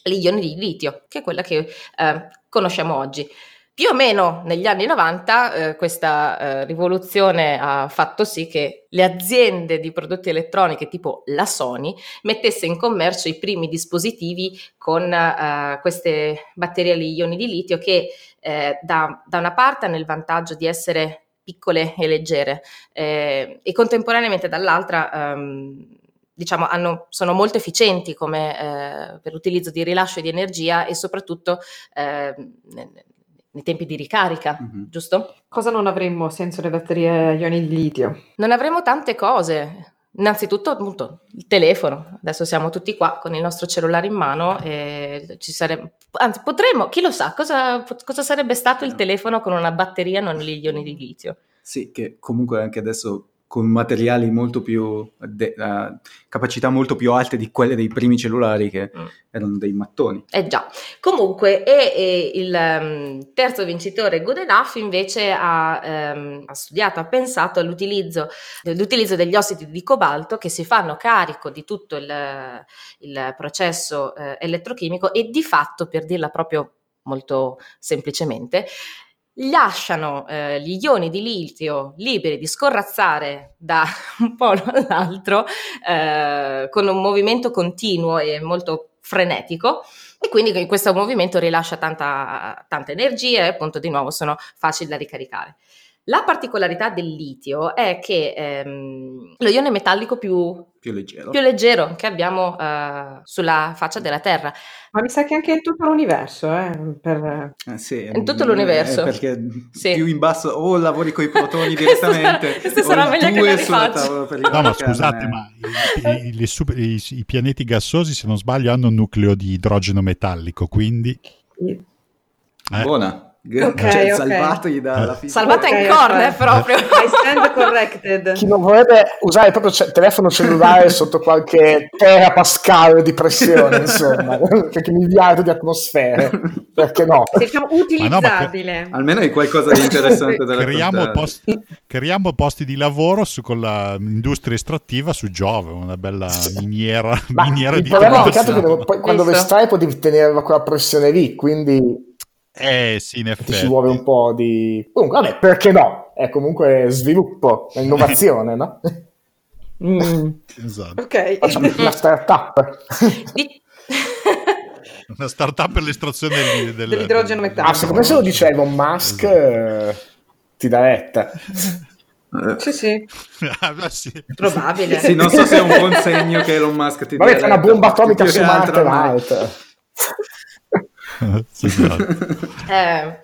agli ioni di litio, che è quella che eh, conosciamo oggi. Più o meno negli anni 90 eh, questa eh, rivoluzione ha fatto sì che le aziende di prodotti elettronici tipo la Sony mettesse in commercio i primi dispositivi con eh, queste batterie agli ioni di litio che eh, da, da, una parte hanno il vantaggio di essere piccole e leggere eh, e contemporaneamente dall'altra ehm, diciamo, hanno, sono molto efficienti come, eh, per l'utilizzo di rilascio di energia e soprattutto eh, nei tempi di ricarica, mm-hmm. giusto? Cosa non avremmo senza le batterie a ioni di litio? Non avremmo tante cose. Innanzitutto, appunto, il telefono. Adesso siamo tutti qua con il nostro cellulare in mano e ci sarebbe. Anzi, potremmo, chi lo sa, cosa, cosa sarebbe stato il telefono con una batteria non gli ioni di litio? Sì, che comunque anche adesso con materiali molto più, de, uh, capacità molto più alte di quelle dei primi cellulari che mm. erano dei mattoni. Eh già, comunque e, e il um, terzo vincitore Good Enough invece ha, um, ha studiato, ha pensato all'utilizzo, all'utilizzo, degli ossidi di cobalto che si fanno carico di tutto il, il processo uh, elettrochimico e di fatto, per dirla proprio molto semplicemente, lasciano eh, gli ioni di litio liberi di scorrazzare da (laughs) un polo all'altro eh, con un movimento continuo e molto frenetico e quindi questo movimento rilascia tanta, tanta energia e appunto di nuovo sono facili da ricaricare. La particolarità del litio è che ehm, lo ione metallico più, più, leggero. più leggero che abbiamo uh, sulla faccia della Terra. Ma mi sa che anche in tutto l'universo, eh, per... eh sì, in tutto l'universo. perché sì. più in basso o lavori con i protoni (laughs) direttamente questa sarà meglio che la rifaccio. No, ma scusate, ma i, i, super, i, i, pianeti gassosi, se non sbaglio, hanno un nucleo di idrogeno metallico, quindi... Eh. Buona. Okay, cioè, okay. salvatogli dalla fisica. Salvata okay, in corner okay. proprio. (laughs) I stand corrected. Chi non vorrebbe usare il proprio ce- telefono cellulare (laughs) sotto qualche terapascal di pressione, insomma, (laughs) perché miliardi di atmosfere, perché no? Diciamo utilizzabile. No, Almeno è qualcosa di interessante da creiamo posti, creiamo posti di lavoro su, con l'industria estrattiva su Giove, una bella miniera, miniera il di problema è che poi, quando lo estrai devi tenerla quella pressione lì, quindi eh sì, in effetti. Ci vuole un po' di... Comunque, vabbè, perché no? È comunque sviluppo, innovazione, no? Mm. Esatto. Ok. Facciamo una startup. (laughs) una startup per l'estrazione del, del, dell'idrogeno metallico. Ah, secondo me se lo dice Elon Musk esatto. eh, ti dà retta. Sì, sì. (laughs) ah, sì. Probabile. Sì, non so se è un buon segno che Elon Musk ti dà Vabbè, c'è una bomba atomica su Marte, Marte. (laughs) (laughs) Eh,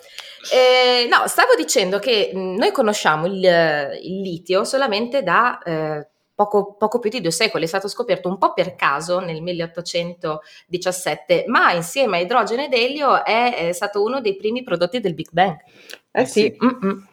eh, no, stavo dicendo che noi conosciamo il, il litio solamente da eh, poco, poco, più di due secoli, è stato scoperto un po' per caso nel 1817, ma insieme a idrogeno ed elio è, è stato uno dei primi prodotti del Big Bang. Eh sì. Mm-mm.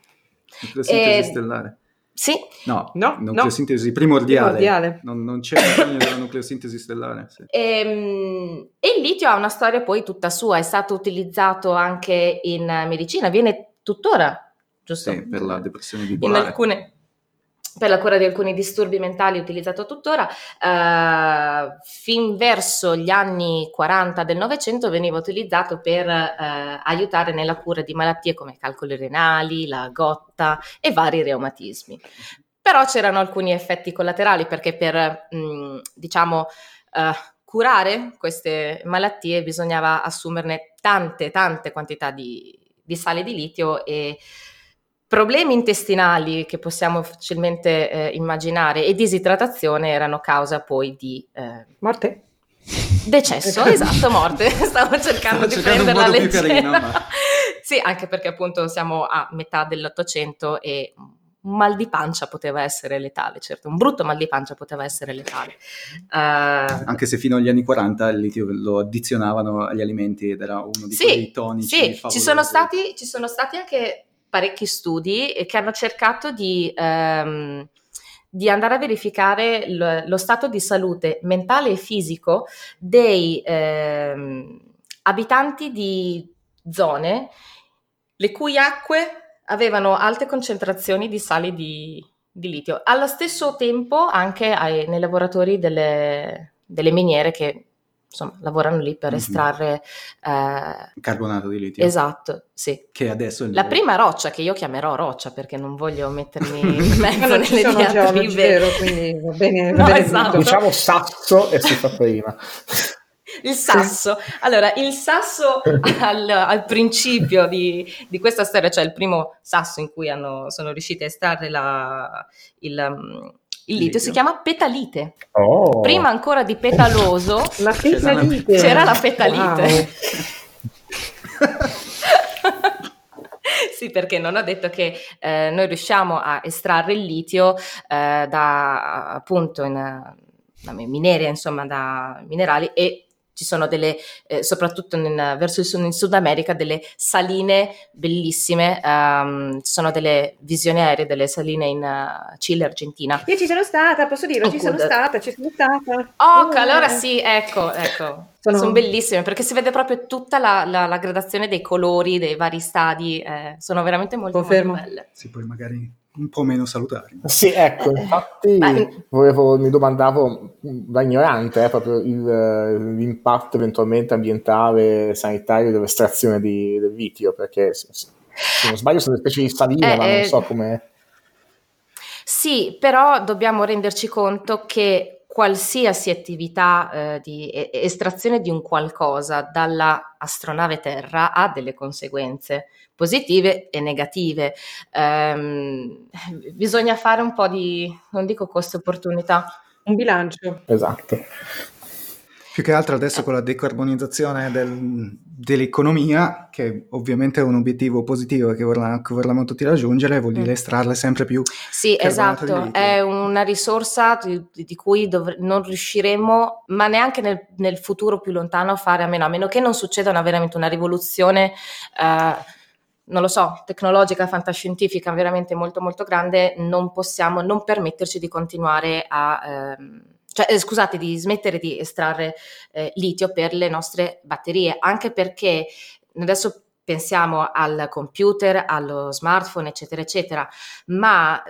Microsintesi stellare. Sì. No, no nucleosintesi no. primordiale. primordiale. Non, non, c'è bisogno della nucleosintesi stellare. Sì. E, ehm, e, il litio ha una storia poi tutta sua, è stato utilizzato anche in medicina, viene tuttora, giusto? Sì, per la depressione bipolare. In alcune, per la cura di alcuni disturbi mentali utilizzato tuttora, uh, fin verso gli anni 40 del Novecento veniva utilizzato per uh, aiutare nella cura di malattie come calcoli renali, la gotta e vari reumatismi. Però c'erano alcuni effetti collaterali perché per, mh, mm, diciamo, uh, curare queste malattie bisognava assumerne tante, tante quantità di, di sale di litio e problemi intestinali che possiamo facilmente eh, immaginare e disidratazione erano causa poi di eh, morte. Decesso, (laughs) esatto, morte. Stavo cercando Stavo di cercando prenderla leggera. carino, ma- Sì, anche perché appunto siamo a metà dell'Ottocento e un mal di pancia poteva essere letale, certo, un brutto mal di pancia poteva essere letale. Eh, Anche se fino agli anni 40 il litio lo addizionavano agli alimenti ed era uno di Sì, quei tonici Sì, ci sono, stati, ci sono stati anche parecchi studi che hanno cercato di, ehm, di andare a verificare lo, lo stato di salute mentale e fisico dei ehm, abitanti di zone le cui acque avevano alte concentrazioni di sali di, di litio. Allo stesso tempo anche ai- nei lavoratori delle, delle miniere che insomma lavorano lì per Mhm. estrarre eh, Carbonato di litio. Esatto, sì. Che adesso La prima roccia, che io chiamerò roccia perché non voglio mettermi (laughs) in mezzo nelle diatribe. vero? Quindi va bene. (laughs) No, va bene esatto. Diciamo sasso e si fa prima. (laughs) Il sasso. Allora, il sasso al, al principio di, di questa storia, cioè il primo sasso in cui hanno- sono riusciti a estrarre la- il, um, il litio, Litio. si chiama petalite. Oh. Prima ancora di petaloso La C'era la- petalite. c'era la petalite. Wow. (laughs) Sì, perché non ho detto che eh, noi riusciamo a estrarre il litio eh, da appunto in, da mineria, insomma, da minerali e ci sono delle, eh, soprattutto in- verso il sud, in Sud America, delle saline bellissime. ehm, ci sono delle visioni aeree delle saline in eh, Cile, Argentina. Io ci sono stata, posso dirlo, Oh, ci sono good. stata, ci sono stata. Oh, allora sì, ecco, ecco. Sono- Sono, bellissime perché si vede proprio tutta la, la- la gradazione dei colori, dei vari stadi, eh, sono veramente molto, molto Confermo. belle. Sì, poi magari un po' meno salutari. Sì, ecco, infatti volevo, mi domandavo da ignorante eh, proprio il, eh, l'impatto eventualmente ambientale, sanitario dell'estrazione di, del litio, perché se, se non sbaglio sono delle specie di saline, Eh, ma non eh, so come... Sì, però dobbiamo renderci conto che qualsiasi attività eh, di estrazione di un qualcosa dalla astronave Terra ha delle conseguenze positive e negative. Ehm, bisogna fare un po' di, non dico costo-opportunità, Un bilancio. Esatto. Più che altro adesso con la decarbonizzazione del- dell'economia, che ovviamente è un obiettivo positivo che, vorrà- che vorremmo tutti raggiungere, vuol dire Mm. estrarle sempre più. Sì, esatto, è una risorsa di, di cui dov- non riusciremo, ma neanche nel, nel futuro più lontano, a fare a meno, a meno che non succeda una, veramente una rivoluzione, eh, non lo so, tecnologica, fantascientifica, veramente molto molto grande, non possiamo non permetterci di continuare a... ehm, cioè, eh, scusate, di smettere di estrarre eh, litio per le nostre batterie, anche perché adesso pensiamo al computer, allo smartphone, eccetera, eccetera, ma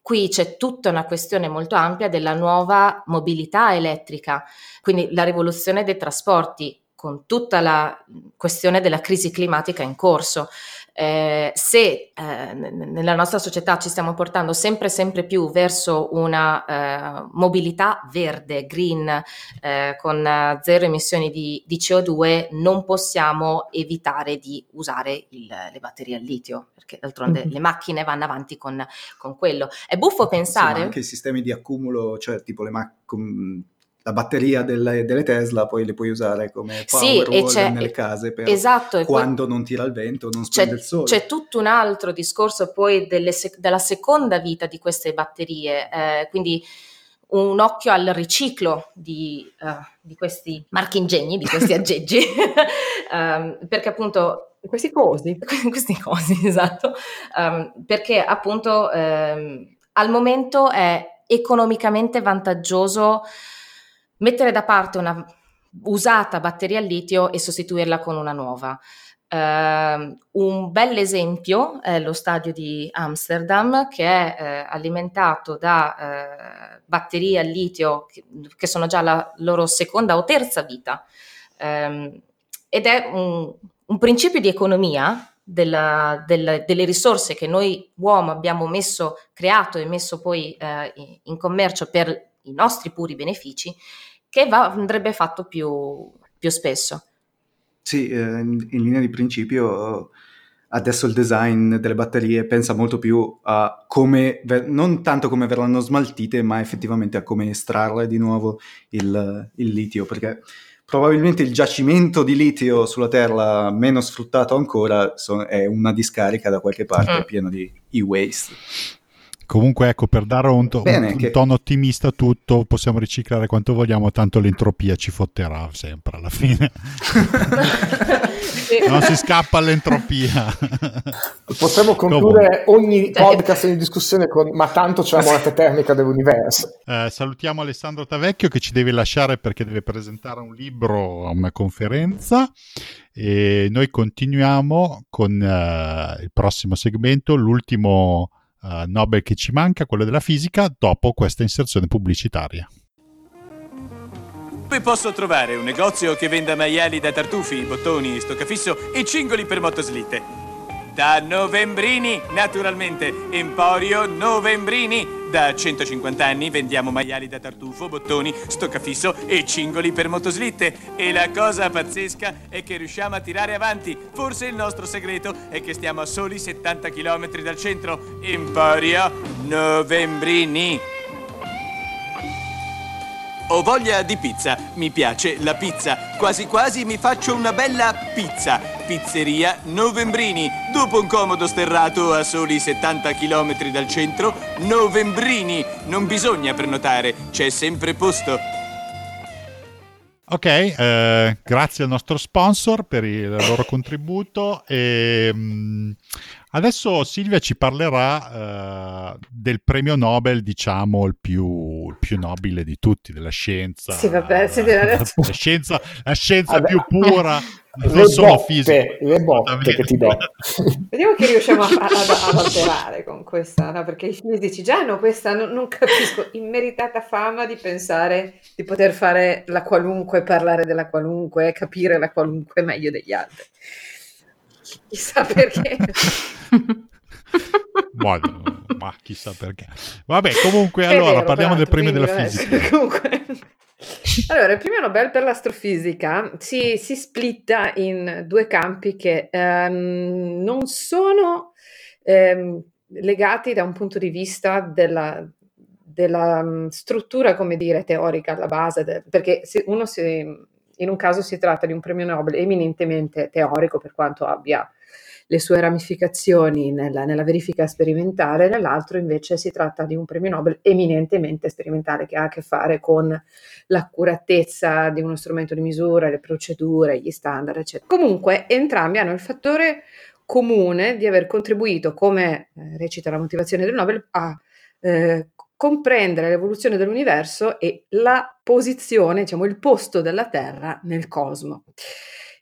qui c'è tutta una questione molto ampia della nuova mobilità elettrica, quindi la rivoluzione dei trasporti con tutta la questione della crisi climatica in corso. Eh, se eh, nella nostra società ci stiamo portando sempre sempre più verso una eh, mobilità verde, green, eh, con zero emissioni di, di CO2, non possiamo evitare di usare il- le batterie al litio, perché d'altronde Mhm. le macchine vanno avanti con, con quello. È buffo pensare... anche i sistemi di accumulo, cioè tipo le ma- com- la batteria delle, delle Tesla, poi le puoi usare come Sì, power e wall nelle case per Esatto, e poi- quando non tira il vento, non c'è, splende il sole. c'è tutto un altro discorso poi delle sec- della seconda vita di queste batterie, eh, quindi un occhio al riciclo di, eh, di questi marchingegni, di questi (laughs) aggeggi, (laughs) Ehm, perché appunto Questi cosi. (laughs) queste cose, esatto, Ehm, perché appunto ehm, al momento è economicamente vantaggioso mettere da parte una usata batteria al litio e sostituirla con una nuova. Ehm, un bel esempio è lo stadio di Amsterdam che è eh, alimentato da eh, batterie al litio che, che sono già la loro seconda o terza vita Ehm, ed è un, un principio di economia della- del- delle risorse che noi uomo abbiamo messo, creato e messo poi eh, in commercio per i nostri puri benefici che va- andrebbe fatto più, più spesso. Sì, eh, in, in linea di principio adesso il design delle batterie pensa molto più a come, non tanto come verranno smaltite, ma effettivamente a come estrarre di nuovo il, il litio, perché probabilmente il giacimento di litio sulla Terra meno sfruttato ancora è una discarica da qualche parte mm. pieno di e-waste. Comunque, ecco, per dare un, to- Bene, un che... tono ottimista a tutto, possiamo riciclare quanto vogliamo, tanto l'entropia ci fotterà sempre alla fine. (laughs) non si scappa all'entropia. Potremmo concludere ogni podcast in discussione con ma tanto c'è la morte termica dell'universo. Eh, salutiamo Alessandro Tavecchio che ci deve lasciare perché deve presentare un libro a una conferenza e noi continuiamo con uh, il prossimo segmento, l'ultimo uh, Nobel che ci manca, quello della fisica, dopo questa inserzione pubblicitaria. Dove posso trovare un negozio che venda maiali da tartufi, bottoni, stoccafisso e cingoli per motoslitte? Da Novembrini, naturalmente. Emporio Novembrini. Da 150 anni vendiamo maiali da tartufo, bottoni, stoccafisso e cingoli per motoslitte. E la cosa pazzesca è che riusciamo a tirare avanti. Forse il nostro segreto è che stiamo a soli 70 km dal centro. Emporio Novembrini. Ho voglia di pizza, mi piace la pizza, quasi quasi mi faccio una bella pizza. Pizzeria Novembrini, dopo un comodo sterrato a soli 70 km dal centro, Novembrini, non bisogna prenotare, c'è sempre posto. Ok, eh, grazie al nostro sponsor per il loro contributo. E mh, mm, adesso Silvia ci parlerà uh, del premio Nobel, diciamo il più, il più, nobile di tutti, della scienza. Sì, vabbè, sì, (laughs) la, la, scienza, la scienza più pura non solo fisica. Le botte che ti do. (laughs) Vediamo che riusciamo a, ad, (laughs) ad alterare con questa, no? perché i fisici già hanno questa, non, non, capisco, immeritata fama di pensare di poter fare la qualunque, parlare della qualunque, capire la qualunque meglio degli altri. Chissà perché. Ma, ma chissà perché. Vabbè, comunque, allora vero, parliamo del premio della fisica. Comunque. (laughs) Allora, il premio Nobel per l'astrofisica si, si splitta in due campi che ehm, non sono ehm, legati da un punto di vista della, della mm, struttura, come dire, teorica alla base, de, perché se uno si, in un caso si tratta di un premio Nobel eminentemente teorico, per quanto abbia le sue ramificazioni nella, nella, verifica sperimentale, nell'altro invece si tratta di un premio Nobel eminentemente sperimentale che ha a che fare con l'accuratezza di uno strumento di misura, le procedure, gli standard, eccetera. Comunque entrambi hanno il fattore comune di aver contribuito, come eh, recita la motivazione del Nobel, a eh, comprendere l'evoluzione dell'universo e la posizione, diciamo il posto della Terra nel cosmo.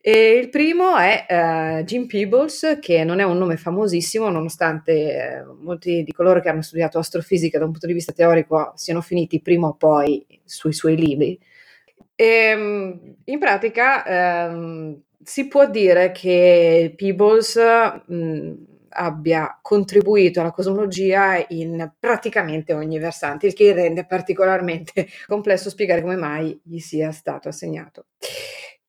E il primo è uh, Jim Peebles, che non è un nome famosissimo, nonostante eh, molti di coloro che hanno studiato astrofisica da un punto di vista teorico siano finiti prima o poi sui suoi libri. E, ehm, in pratica um, si può dire che Peebles mh, abbia contribuito alla cosmologia in praticamente ogni versante, il che rende particolarmente (laughs) complesso spiegare come mai gli sia stato assegnato.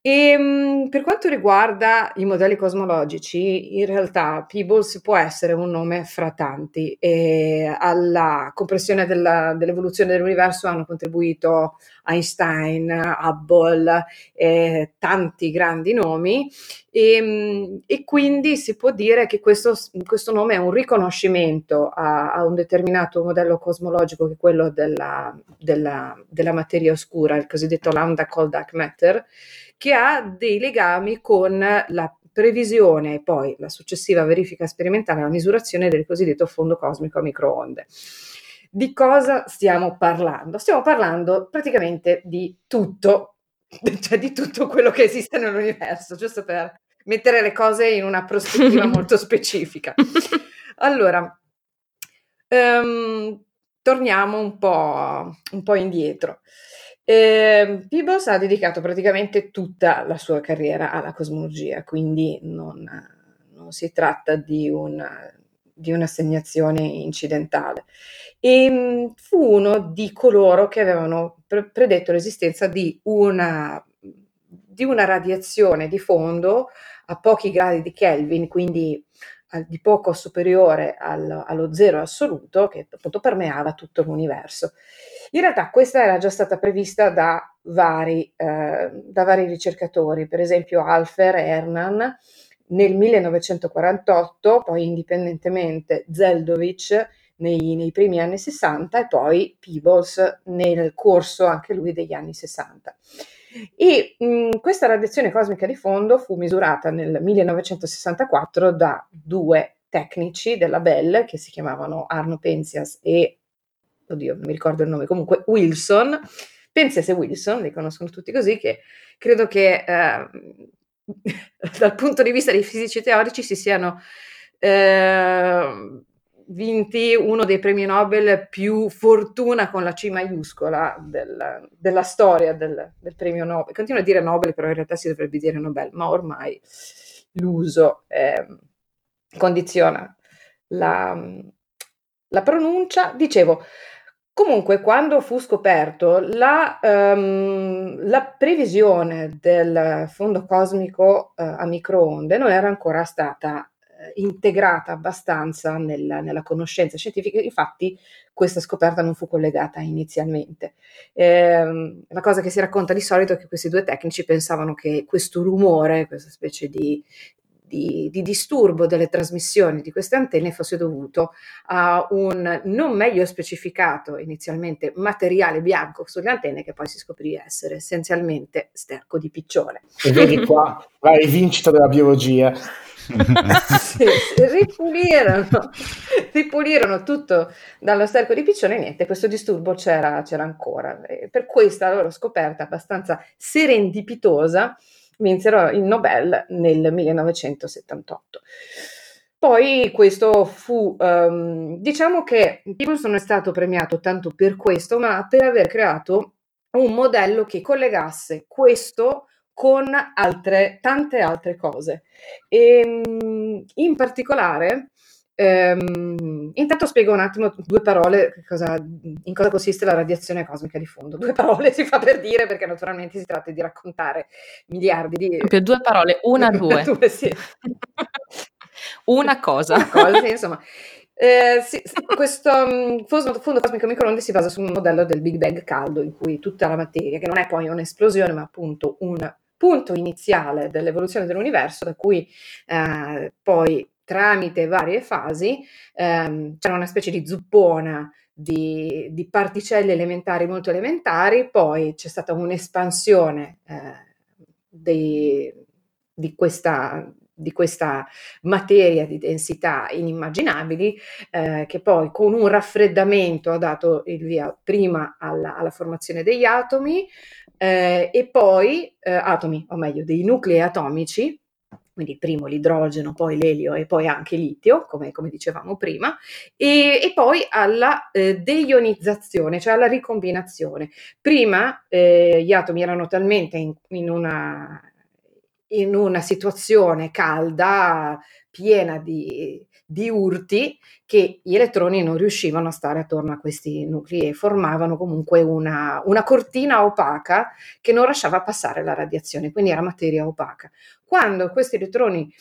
E, ehm, per quanto riguarda i modelli cosmologici, in realtà Peebles può essere un nome fra tanti e alla compressione della, dell'evoluzione dell'universo hanno contribuito Einstein, Hubble, eh, tanti grandi nomi. E, ehm, e, quindi si può dire che questo, questo nome è un riconoscimento a, a, un determinato modello cosmologico che è quello della, della, della materia oscura, il cosiddetto lambda cold dark matter, che ha dei legami con la previsione e poi la successiva verifica sperimentale, la misurazione del cosiddetto fondo cosmico a microonde. Di cosa stiamo parlando? Stiamo parlando praticamente di tutto, (laughs) cioè di tutto quello che esiste nell'universo, giusto per mettere le cose in una prospettiva (laughs) molto specifica. Allora, um, torniamo un po', un po' indietro. Eh, Peebles ha dedicato praticamente tutta la sua carriera alla cosmologia, quindi non, non si tratta di, un, di, un'assegnazione incidentale. E ehm, fu uno di coloro che avevano pre- predetto l'esistenza di una, di una radiazione di fondo a pochi gradi di Kelvin, quindi di poco superiore al, allo zero assoluto, che appunto permeava tutto l'universo. In realtà questa era già stata prevista da vari, eh, da vari ricercatori, per esempio Alfer Hernan nel 1948, poi indipendentemente Zeldovich nei, nei, primi anni 60 e poi Peebles nel corso anche lui degli anni 60. E mh, questa radiazione cosmica di fondo fu misurata nel 1964 da due tecnici della Bell che si chiamavano Arno Penzias e, oddio, non mi ricordo il nome, comunque Wilson. Penzias e Wilson, li conoscono tutti così, che credo che eh, (laughs) dal punto di vista dei fisici teorici si siano eh, vinti uno dei premi Nobel più fortuna con la C maiuscola del, della storia del, del, premio Nobel. Continuo a dire Nobel, però in realtà si dovrebbe dire Nobel, ma ormai l'uso eh, condiziona la, la, pronuncia. Dicevo, comunque, quando fu scoperto la, um, la previsione del fondo cosmico uh, a microonde non era ancora stata eh, integrata abbastanza nella, nella, conoscenza scientifica, infatti questa scoperta non fu collegata inizialmente. Eh, la cosa che si racconta di solito è che questi due tecnici pensavano che questo rumore, questa specie di, di, di, disturbo delle trasmissioni di queste antenne fosse dovuto a un non meglio specificato inizialmente materiale bianco sulle antenne che poi si scoprì essere essenzialmente sterco di piccione. E vedi qua la rivincita della biologia ripulirono, ripulirono, tutto dallo sterco di piccione e niente, questo disturbo c'era, c'era ancora. E per questa loro scoperta abbastanza serendipitosa vinsero il Nobel nel 1978. Poi questo fu, um, diciamo che Pearson non è stato premiato tanto per questo, ma per aver creato un modello che collegasse questo con altre, tante altre cose. E, ehm, in particolare, ehm, intanto spiego un attimo due parole cosa, in cosa consiste la radiazione cosmica di fondo. Due parole si fa per dire perché naturalmente si tratta di raccontare miliardi di... Proprio due parole, una, (laughs) due. due sì. (laughs) una cosa. Una cosa sì, insomma. Eh, sì, questo um, fondo cosmico microonde si basa su un modello del Big Bang caldo in cui tutta la materia, che non è poi un'esplosione ma appunto un punto iniziale dell'evoluzione dell'universo, da cui eh, poi tramite varie fasi ehm, c'era una specie di zuppona di, di, particelle elementari molto elementari, poi c'è stata un'espansione eh, dei, di, questa, di questa materia di densità inimmaginabili, eh, che poi con un raffreddamento ha dato il via prima alla, alla formazione degli atomi, eh, e poi eh, atomi, o meglio, dei nuclei atomici, quindi primo l'idrogeno, poi l'elio e poi anche litio, come, come dicevamo prima, e, e poi alla eh, deionizzazione, cioè alla ricombinazione. Prima eh, gli atomi erano talmente in, in, una, in una situazione calda, piena di, di urti che gli elettroni non riuscivano a stare attorno a questi nuclei e formavano comunque una, una cortina opaca che non lasciava passare la radiazione, quindi era materia opaca. Quando questi elettroni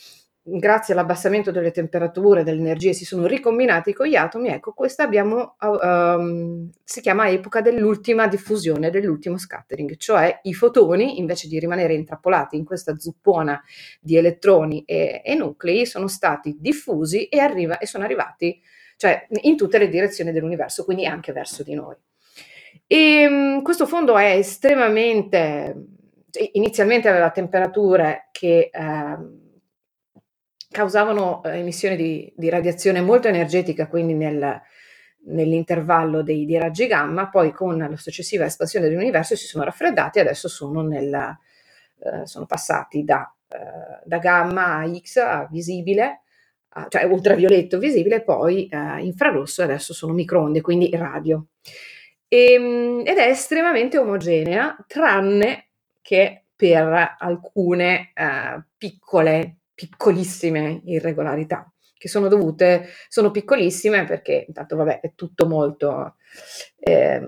grazie all'abbassamento delle temperature, delle energie, si sono ricombinati con gli atomi, ecco, questa abbiamo, um, si chiama epoca dell'ultima diffusione, dell'ultimo scattering, cioè i fotoni, invece di rimanere intrappolati in questa zuppona di elettroni e, e nuclei, sono stati diffusi e, arriva, e sono arrivati cioè, in tutte le direzioni dell'universo, quindi anche verso di noi. E um, questo fondo è estremamente, inizialmente aveva temperature che... Uh, causavano eh, emissioni di, di, radiazione molto energetica, quindi nel, nell'intervallo dei, dei, raggi gamma, poi con la successiva espansione dell'universo si sono raffreddati e adesso sono, nel, eh, sono passati da, eh, da, gamma a X a visibile, a, cioè ultravioletto visibile, poi eh, infrarosso e adesso sono microonde, quindi radio. E, ehm, ed è estremamente omogenea, tranne che per alcune eh, piccole piccolissime irregolarità, che sono dovute, sono piccolissime perché intanto vabbè è tutto molto, eh,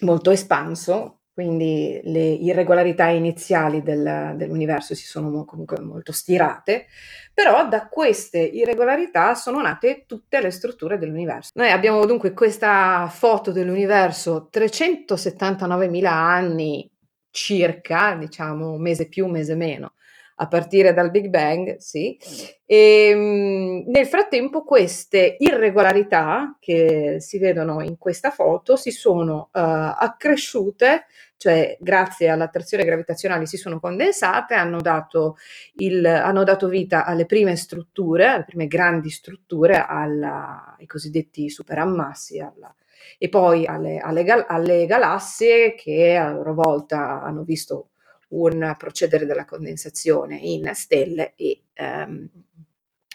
molto espanso quindi le irregolarità iniziali del, dell'universo si sono comunque molto stirate, però da queste irregolarità sono nate tutte le strutture dell'universo. Noi abbiamo dunque questa foto dell'universo 379.000 anni circa, diciamo mese più, mese meno, a partire dal Big Bang, sì. E, ehm, nel frattempo queste irregolarità che si vedono in questa foto si sono uh, accresciute, cioè grazie all'attrazione gravitazionale si sono condensate, hanno dato, il, hanno dato vita alle prime strutture, alle prime grandi strutture, alla, ai cosiddetti superammassi, alla, e poi alle, alle, alle galassie che a loro volta hanno visto un procedere della condensazione in stelle e, um,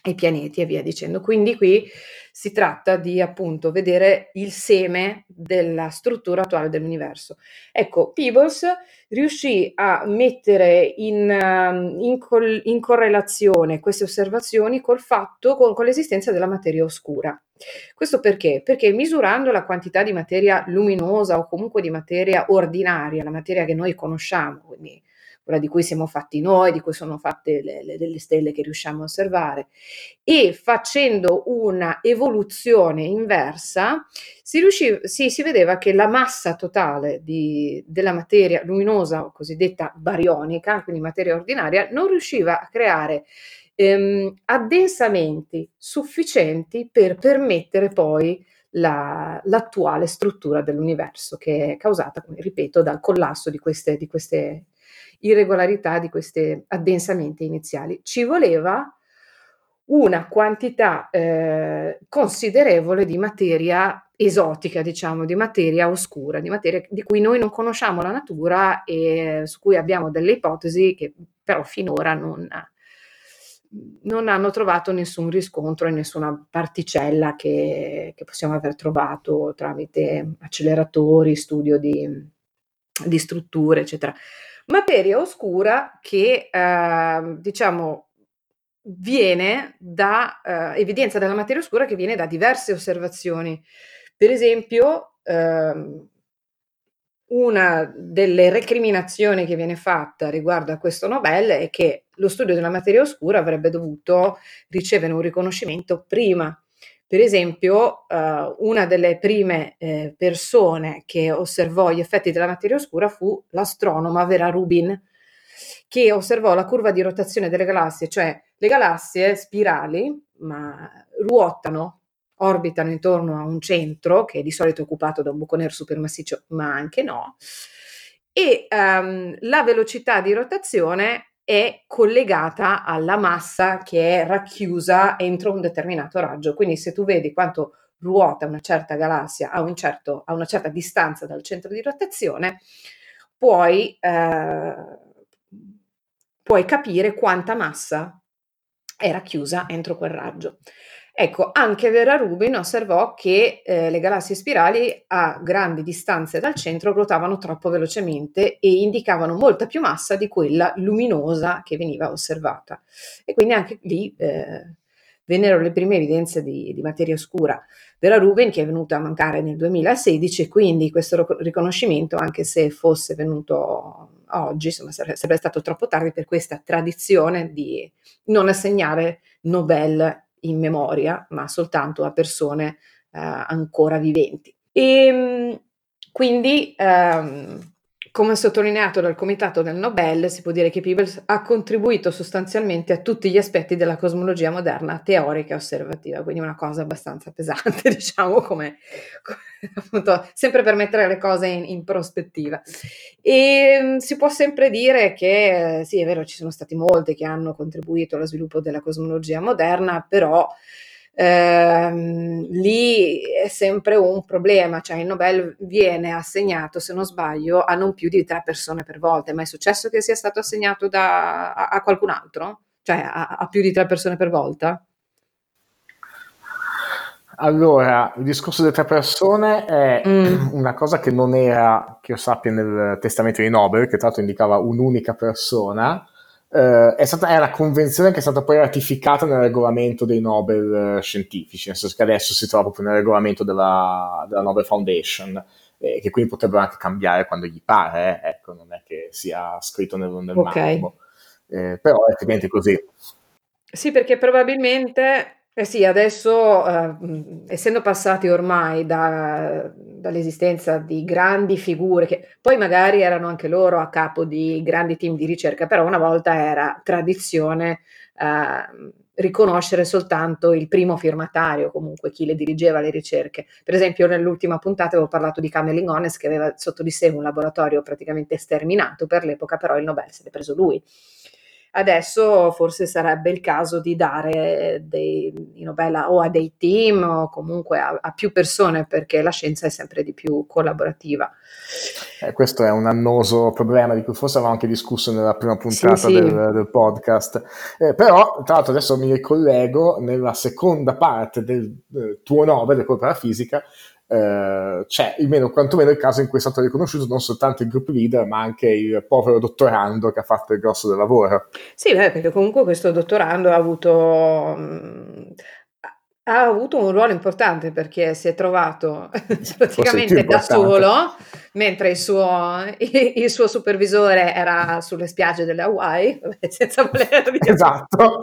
e pianeti e via dicendo. Quindi qui si tratta di appunto vedere il seme della struttura attuale dell'universo. Ecco, Peebles riuscì a mettere in, in, col, in correlazione queste osservazioni col fatto, con, con l'esistenza della materia oscura. Questo perché? Perché misurando la quantità di materia luminosa o comunque di materia ordinaria, la materia che noi conosciamo, quindi quella di cui siamo fatti noi, di cui sono fatte le, le, delle stelle che riusciamo a osservare, e facendo una evoluzione inversa, si, riusciva, si, si vedeva che la massa totale di, della materia luminosa, cosiddetta barionica, quindi materia ordinaria, non riusciva a creare ehm, addensamenti sufficienti per permettere poi la, l'attuale struttura dell'universo, che è causata, ripeto, dal collasso di queste, di queste irregolarità di questi addensamenti iniziali. Ci voleva una quantità eh, considerevole di materia esotica, diciamo, di materia oscura, di materia di cui noi non conosciamo la natura e su cui abbiamo delle ipotesi che però finora non, non hanno trovato nessun riscontro in nessuna particella che, che, possiamo aver trovato tramite acceleratori, studio di, di strutture, eccetera. Materia oscura che eh, diciamo viene da eh, evidenza della materia oscura che viene da diverse osservazioni. Per esempio, ehm, una delle recriminazioni che viene fatta riguardo a questo Nobel è che lo studio della materia oscura avrebbe dovuto ricevere un riconoscimento prima per esempio, uh, una delle prime eh, persone che osservò gli effetti della materia oscura fu l'astronoma Vera Rubin, che osservò la curva di rotazione delle galassie, cioè le galassie spirali, ma ruotano, orbitano intorno a un centro che di solito è occupato da un buco nero supermassiccio, ma anche no, e um, la velocità di rotazione è collegata alla massa che è racchiusa entro un determinato raggio. Quindi se tu vedi quanto ruota una certa galassia a, un certo, a una certa distanza dal centro di rotazione, puoi, eh, puoi capire quanta massa è racchiusa entro quel raggio. Ecco, anche Vera Rubin osservò che eh, le galassie spirali a grandi distanze dal centro ruotavano troppo velocemente e indicavano molta più massa di quella luminosa che veniva osservata. E quindi anche lì eh, vennero le prime evidenze di, di, materia oscura. Vera Rubin che è venuta a mancare nel 2016 e quindi questo riconoscimento, anche se fosse venuto oggi, insomma, sarebbe stato troppo tardi per questa tradizione di non assegnare Nobel in memoria, ma soltanto a persone eh, ancora viventi. E ehm, quindi, ehm, come sottolineato dal Comitato del Nobel, si può dire che Peebles ha contribuito sostanzialmente a tutti gli aspetti della cosmologia moderna teorica e osservativa, quindi una cosa abbastanza pesante, (laughs) diciamo, come, come appunto, sempre per mettere le cose in, in prospettiva. E ehm, si può sempre dire che, sì, è vero, ci sono stati molti che hanno contribuito allo sviluppo della cosmologia moderna, però ehm, lì è sempre un problema, cioè il Nobel viene assegnato, se non sbaglio, a non più di tre persone per volta. Ma è successo che sia stato assegnato da, a, a, qualcun altro? Cioè a, a più di tre persone per volta? Allora, il discorso delle tre persone è mm. una cosa che non era, che io sappia, nel testamento di Nobel, che tra l'altro indicava un'unica persona, Uh, è, stata, è la convenzione che è stata poi ratificata nel regolamento dei Nobel uh, scientifici, nel senso che adesso si trova proprio nel regolamento della, della Nobel Foundation. e che quindi potrebbero anche cambiare quando gli pare, eh? ecco, non è che sia scritto nel, nel Okay. marmo, eh, però è effettivamente così. Sì, perché probabilmente eh sì, adesso, ehm, essendo passati ormai da dall'esistenza di grandi figure che poi magari erano anche loro a capo di grandi team di ricerca, però una volta era tradizione, ehm, riconoscere soltanto il primo firmatario, comunque chi le dirigeva le ricerche. Per esempio nell'ultima puntata avevo parlato di Camelin Honest che aveva sotto di sé un laboratorio praticamente sterminato per l'epoca, però il Nobel se l'è preso lui. Adesso forse sarebbe il caso di dare dei Nobel o a dei team o comunque a a più persone, perché la scienza è sempre di più collaborativa. Eh, questo è un annoso problema di cui forse avevamo anche discusso nella prima puntata Sì, sì. del, del podcast. Eh, però, tra l'altro, adesso mi ricollego nella seconda parte del, del tuo Nobel, per la fisica. Eh, c'è almeno quantomeno il caso in cui è stato riconosciuto non soltanto il group leader, ma anche il povero dottorando che ha fatto il grosso del lavoro. Sì, beh, perché comunque questo dottorando ha avuto, mhmm, ha avuto un ruolo importante perché si è trovato (laughs) praticamente da solo, mentre il suo (laughs) il suo supervisore era sulle spiagge delle Hawaii, (laughs) senza voler dire Esatto.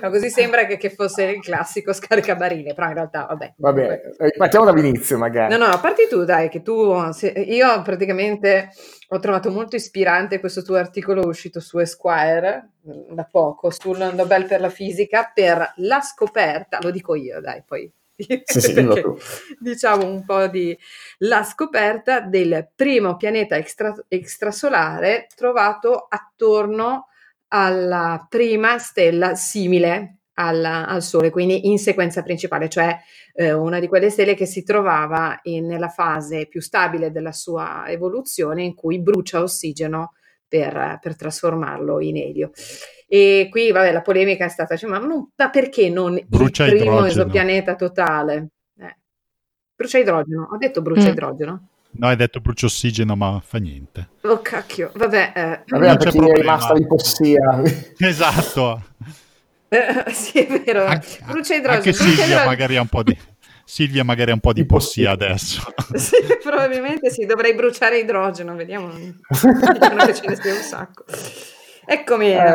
ma così sembra che che fosse il classico scaricabarile, però in realtà vabbè. Va bene, ripartiamo dall'inizio magari. No, no, a parte tu, dai, che tu, io praticamente ho trovato molto ispirante questo tuo articolo uscito su Esquire mm, da poco sul Nobel per la fisica per la scoperta, lo dico io, dai, poi (laughs) Sì, sì, perché diciamo un po' di la scoperta del primo pianeta extra- extrasolare trovato attorno alla prima stella simile alla- al Sole, quindi in sequenza principale, cioè eh, una di quelle stelle che si trovava in- nella fase più stabile della sua evoluzione in cui brucia ossigeno per, per trasformarlo in elio. E qui, vabbè, la polemica è stata, cioè, ma, non- ma perché non Brucia il primo idrogeno. esopianeta totale? Eh, Brucia idrogeno, ho detto brucia Mm. idrogeno. No, hai detto brucio ossigeno, ma fa niente. Oh cacchio, vabbè, eh, Vabbè, Non per c'è chi è rimasta l'ipossia. Esatto. Eh, (laughs) sì è vero, Anche, brucia idrogeno. anche brucia Silvia idrogeno. magari ha un po' di... Silvia magari ha un po' di possia (laughs) adesso. Sì, probabilmente sì, dovrei bruciare idrogeno, vediamo. (laughs) Dicono che ce ne sia un sacco. Eccomi. Eh,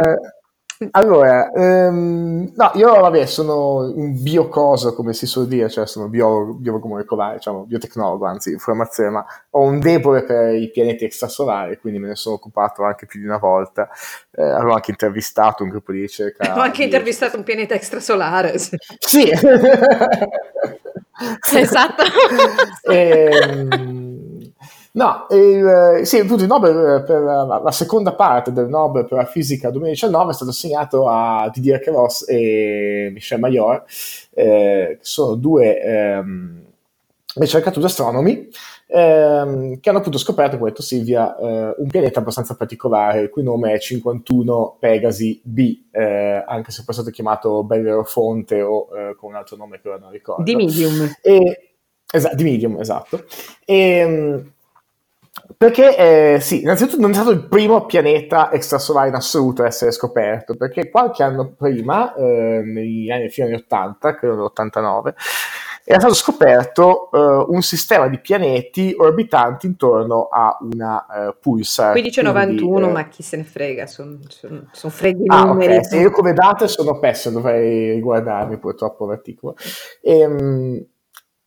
allora, ehm, no, io vabbè, sono un biocoso, come si suol dire, cioè sono biologo, biologo molecolare, diciamo, biotecnologo, anzi, in formazione, ma ho un debole per i pianeti extrasolari, quindi me ne sono occupato anche più di una volta. Eh, avevo anche intervistato un gruppo di ricerca. (laughs) Ho anche di- intervistato un pianeta extrasolare. sì. Sì. (laughs) Esatto. (laughs) Ehm, no, il, sì, appunto il Nobel per la, la seconda parte del Nobel per la fisica 2019 è stato assegnato a Didier Queloz e Michel Mayor, eh, che sono due ehm, ricercatori astronomi ehm, che hanno appunto scoperto, come ha detto Silvia, eh, un pianeta abbastanza particolare, il cui nome è 51 Pegasi B, eh, anche se poi è stato chiamato Bellerofonte o eh, con un altro nome che ora non ricordo. Di medium. E, esa- di medium, esatto. E, perché, eh, sì, innanzitutto non è stato il primo pianeta extrasolare in assoluto a essere scoperto, perché qualche anno prima, eh, negli anni, fino agli 80, credo nell'89, era stato scoperto eh, un sistema di pianeti orbitanti intorno a una eh, pulsar. 1591, quindi, eh, ma chi se ne frega, sono son, son freddi Ah, numeri. ok. Sì, io come date sono pessimo, dovrei riguardarmi purtroppo l'articolo. Ehm,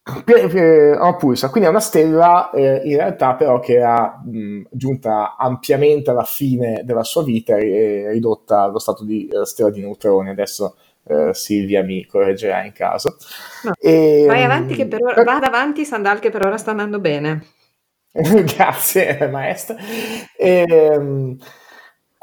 una pulsar, quindi è una stella eh, in realtà però che era mh, giunta ampiamente alla fine della sua vita e ridotta allo stato di eh, stella di neutroni. Adesso eh, Silvia mi correggerà in caso. No. E, Vai avanti, che per ora, per- vada avanti, Sandal, che per ora sta andando bene. (laughs) Grazie, maestra. Ehm,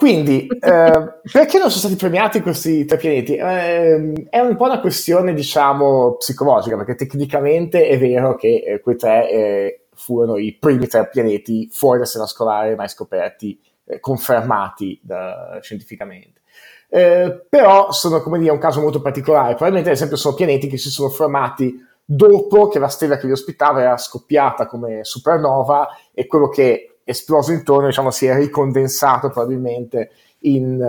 quindi, eh, perché non sono stati premiati questi tre pianeti? Ehm, è un po' una questione, diciamo, psicologica, perché tecnicamente è vero che eh, quei tre eh, furono i primi tre pianeti fuori dal sistema solare mai scoperti, eh, confermati da- scientificamente. Eh, però sono, come dire, un caso molto particolare. Probabilmente, ad esempio, sono pianeti che si sono formati dopo che la stella che li ospitava era scoppiata come supernova e quello che esploso intorno, diciamo, si è ricondensato probabilmente in,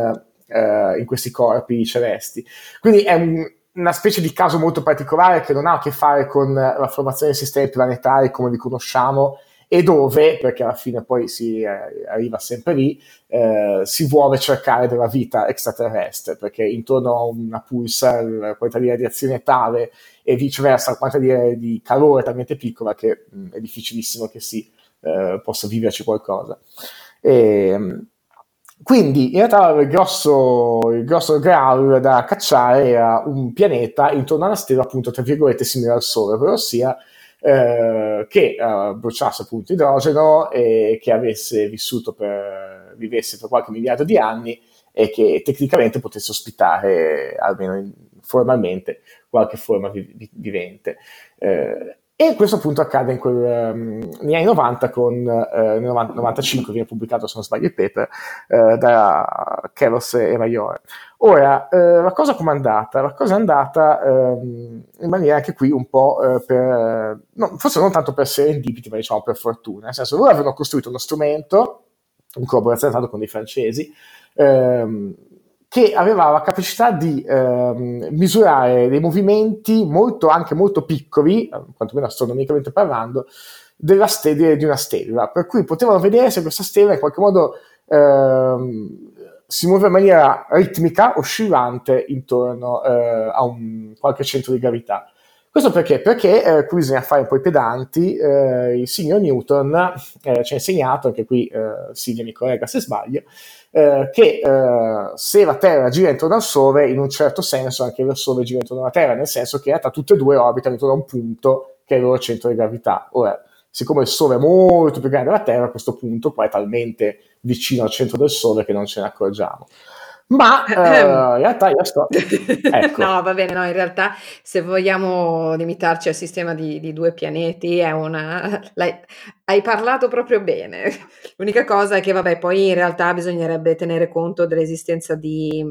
eh, in questi corpi celesti. Quindi è un- una specie di caso molto particolare che non ha a che fare con la formazione dei sistemi planetari come li conosciamo e dove, perché alla fine poi si eh, arriva sempre lì, eh, si vuole cercare della vita extraterrestre, perché intorno a una pulsar la quantità di radiazione è tale e viceversa la quantità di, calore è talmente piccola che mh, è difficilissimo che si eh, possa viverci qualcosa. E, quindi in realtà il grosso, il grosso graal da cacciare era un pianeta intorno a una stella appunto tra virgolette simile al Sole, ovvero sia eh, che eh, bruciasse appunto idrogeno e che avesse vissuto per, vivesse per qualche miliardo di anni e che tecnicamente potesse ospitare, almeno formalmente, qualche forma vi, vivente. Eh, e questo appunto accade quel, um, negli anni 90 con, uh, nel 95 viene pubblicato se non sbaglio il paper uh, da Keros e Maiore. Ora, uh, la cosa come è andata? La cosa è andata um, in maniera anche qui un po' per, no, forse non tanto per serendipiti, ma diciamo per fortuna, nel senso loro avevano costruito uno strumento in collaborazione con dei francesi, um, che aveva la capacità di ehm, misurare dei movimenti molto, anche molto piccoli, eh, quantomeno astronomicamente parlando, della stella, di una stella, per cui potevano vedere se questa stella in qualche modo ehm, si muove in maniera ritmica, oscillante intorno eh, a un, qualche centro di gravità. Questo perché? Perché eh, qui bisogna fare un po' i pedanti, eh, il signor Newton eh, ci ha insegnato, anche qui eh, Silvia mi corregga se sbaglio, eh, che eh, se la Terra gira intorno al Sole, in un certo senso anche il Sole gira intorno alla Terra, nel senso che in realtà tutte e due orbitano intorno a un punto che è il loro centro di gravità. Ora, siccome il Sole è molto più grande della Terra, questo punto qua è talmente vicino al centro del Sole che non ce ne accorgiamo. Ma eh, in realtà io sto... (laughs) Ecco. no, va bene, no, in realtà se vogliamo limitarci al sistema di, di due pianeti è una... hai parlato proprio bene. L'unica cosa è che, vabbè, poi in realtà bisognerebbe tenere conto dell'esistenza di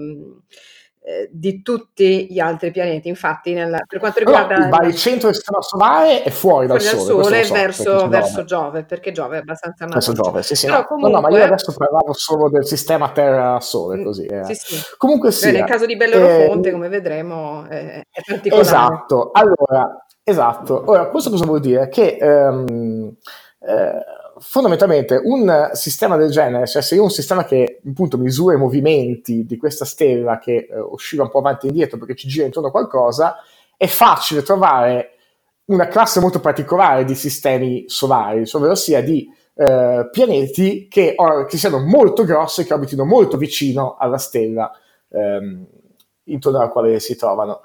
eh, di tutti gli altri pianeti. Infatti, nel, per quanto riguarda no, il centro del sistema solare è fuori dal fuori Sole, sole so, verso, verso Giove, perché Giove è abbastanza verso Giove, sì, sì, no. Comunque... no, no, ma io adesso parlavo solo del sistema Terra-Sole, mm, così. Eh. Sì, sì. Comunque sì. Nel caso di Bellerofonte, eh, come vedremo, eh, è particolare. Esatto. Allora, esatto. Ora, questo cosa vuol dire? Che um, fondamentalmente un sistema del genere, cioè se io ho un sistema che appunto misura i movimenti di questa stella che eh, oscilla un po' avanti e indietro perché ci gira intorno a qualcosa, è facile trovare una classe molto particolare di sistemi solari, ovvero sia di eh, pianeti che, or- che, siano molto grossi e che orbitino molto vicino alla stella ehm, intorno alla quale si trovano.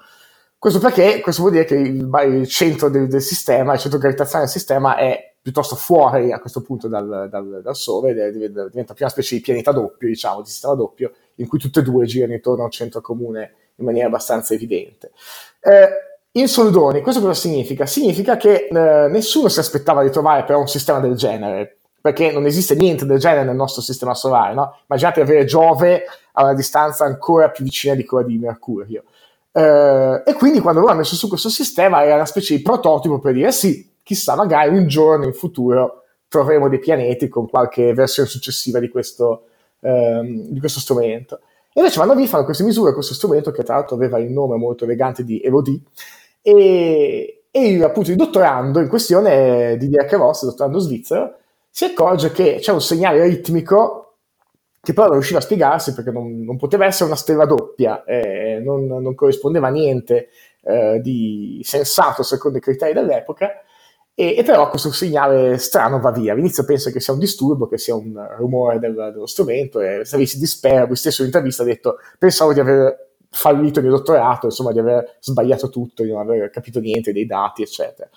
Questo perché questo vuol dire che il, il centro del, del, sistema, il centro gravitazionale del sistema è piuttosto fuori a questo punto dal, dal, dal Sole, diventa più una specie di pianeta doppio, diciamo, di sistema doppio, in cui tutte e due girano intorno a un centro comune in maniera abbastanza evidente. Eh, in soldoni, questo cosa significa? Significa che eh, nessuno si aspettava di trovare però un sistema del genere, perché non esiste niente del genere nel nostro sistema solare, no? Immaginate avere Giove a una distanza ancora più vicina di quella di Mercurio. Eh, e quindi quando loro hanno messo su questo sistema era una specie di prototipo per dire sì, chissà, magari un giorno in futuro troveremo dei pianeti con qualche versione successiva di questo, ehm, di questo strumento. E invece vanno lì, fanno queste misure, questo strumento che tra l'altro aveva il nome molto elegante di Elodie, e, e appunto il dottorando in questione, di Dirk Ross, il dottorando svizzero, si accorge che c'è un segnale ritmico che però non riusciva a spiegarsi perché non, non poteva essere una stella doppia, eh, non, non, corrispondeva a niente eh, di sensato secondo i criteri dell'epoca, e, e, però questo segnale strano va via. All'inizio pensa che sia un disturbo, che sia un rumore del, dello strumento, e Savi si dispera. Lui stesso in intervista ha detto: Pensavo di aver fallito il mio dottorato, insomma, di aver sbagliato tutto, di non aver capito niente dei dati, eccetera.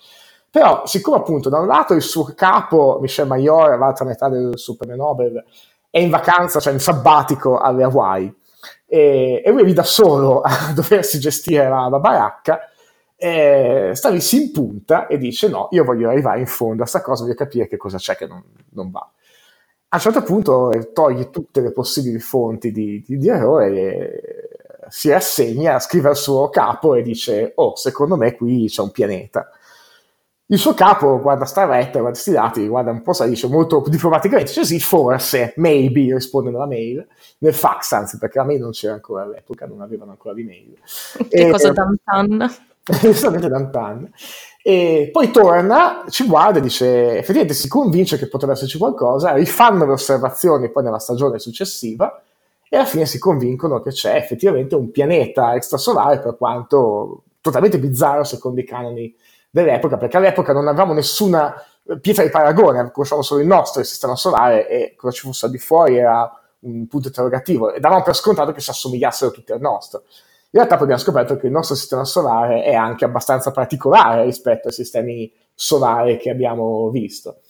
Però, siccome appunto da un lato il suo capo, Michel Mayor, l'altra metà del suo premio Nobel, è in vacanza, cioè in sabbatico alle Hawaii, e, e lui è lì da solo a (laughs) doversi gestire la, la baracca, eh, Stanley si impunta e dice no, io voglio arrivare in fondo a questa cosa, voglio capire che cosa c'è che non, non va. A un certo punto eh, toglie tutte le possibili fonti di, di, di errore e si rassegna, scrive al suo capo e dice oh, secondo me qui c'è un pianeta. Il suo capo guarda sta retta, guarda questi dati, guarda un po', sa, dice molto diplomaticamente, dice sì, forse, maybe, risponde nella mail, nel fax anzi, perché la mail non c'era ancora all'epoca, non avevano ancora l'email. (laughs) Che e, cosa Dantan? Giustamente Dantan. E poi torna, ci guarda e dice, effettivamente si convince che potrebbe esserci qualcosa, rifanno le osservazioni poi nella stagione successiva e alla fine si convincono che c'è effettivamente un pianeta extrasolare per quanto totalmente bizzarro secondo i canoni dell'epoca, perché all'epoca non avevamo nessuna pietra di paragone, conosciamo solo il nostro il sistema solare e cosa ci fosse al di fuori era un punto interrogativo e davamo per scontato che si assomigliassero tutti al nostro. In realtà poi abbiamo scoperto che il nostro sistema solare è anche abbastanza particolare rispetto ai sistemi solari che abbiamo visto.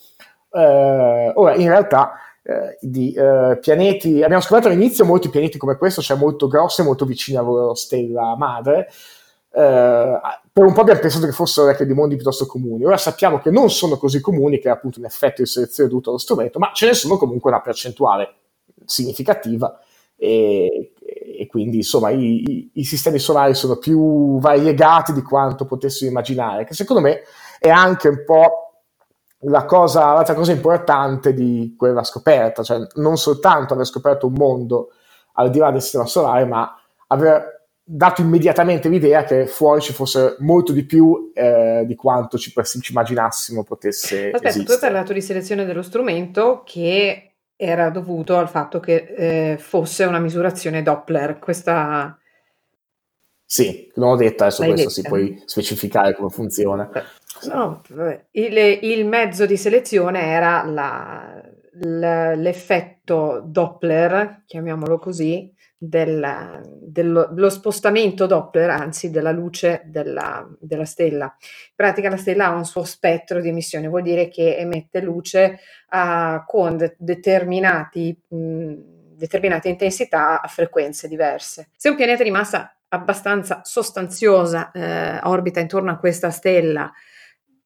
Eh, ora, in realtà, eh, di eh, pianeti, abbiamo scoperto all'inizio molti pianeti come questo, cioè molto grossi e molto vicini alla loro stella madre. Eh, per un po' abbiamo pensato che fossero di mondi piuttosto comuni. Ora sappiamo che non sono così comuni, che è appunto un effetto di selezione dovuto allo strumento, ma ce ne sono comunque una percentuale significativa e, e quindi insomma i, i, i, sistemi solari sono più variegati di quanto potessimo immaginare, che secondo me è anche un po' la cosa, l'altra cosa importante di quella scoperta, cioè non soltanto aver scoperto un mondo al di là del sistema solare, ma aver dato immediatamente l'idea che fuori ci fosse molto di più eh, di quanto ci, ci, immaginassimo potesse Aspetta, esistere. tu hai parlato di selezione dello strumento che era dovuto al fatto che eh, fosse una misurazione Doppler. Questa... Sì, non ho detto, adesso L'hai questo detta. si puoi specificare come funziona. No, il, il, mezzo di selezione era la, l'effetto Doppler, chiamiamolo così, del, dello, dello, spostamento Doppler, anzi della luce della, della, stella. In pratica la stella ha un suo spettro di emissione, vuol dire che emette luce uh, con de- determinati, mh, determinate intensità a frequenze diverse. Se un pianeta di massa abbastanza sostanziosa eh, orbita intorno a questa stella,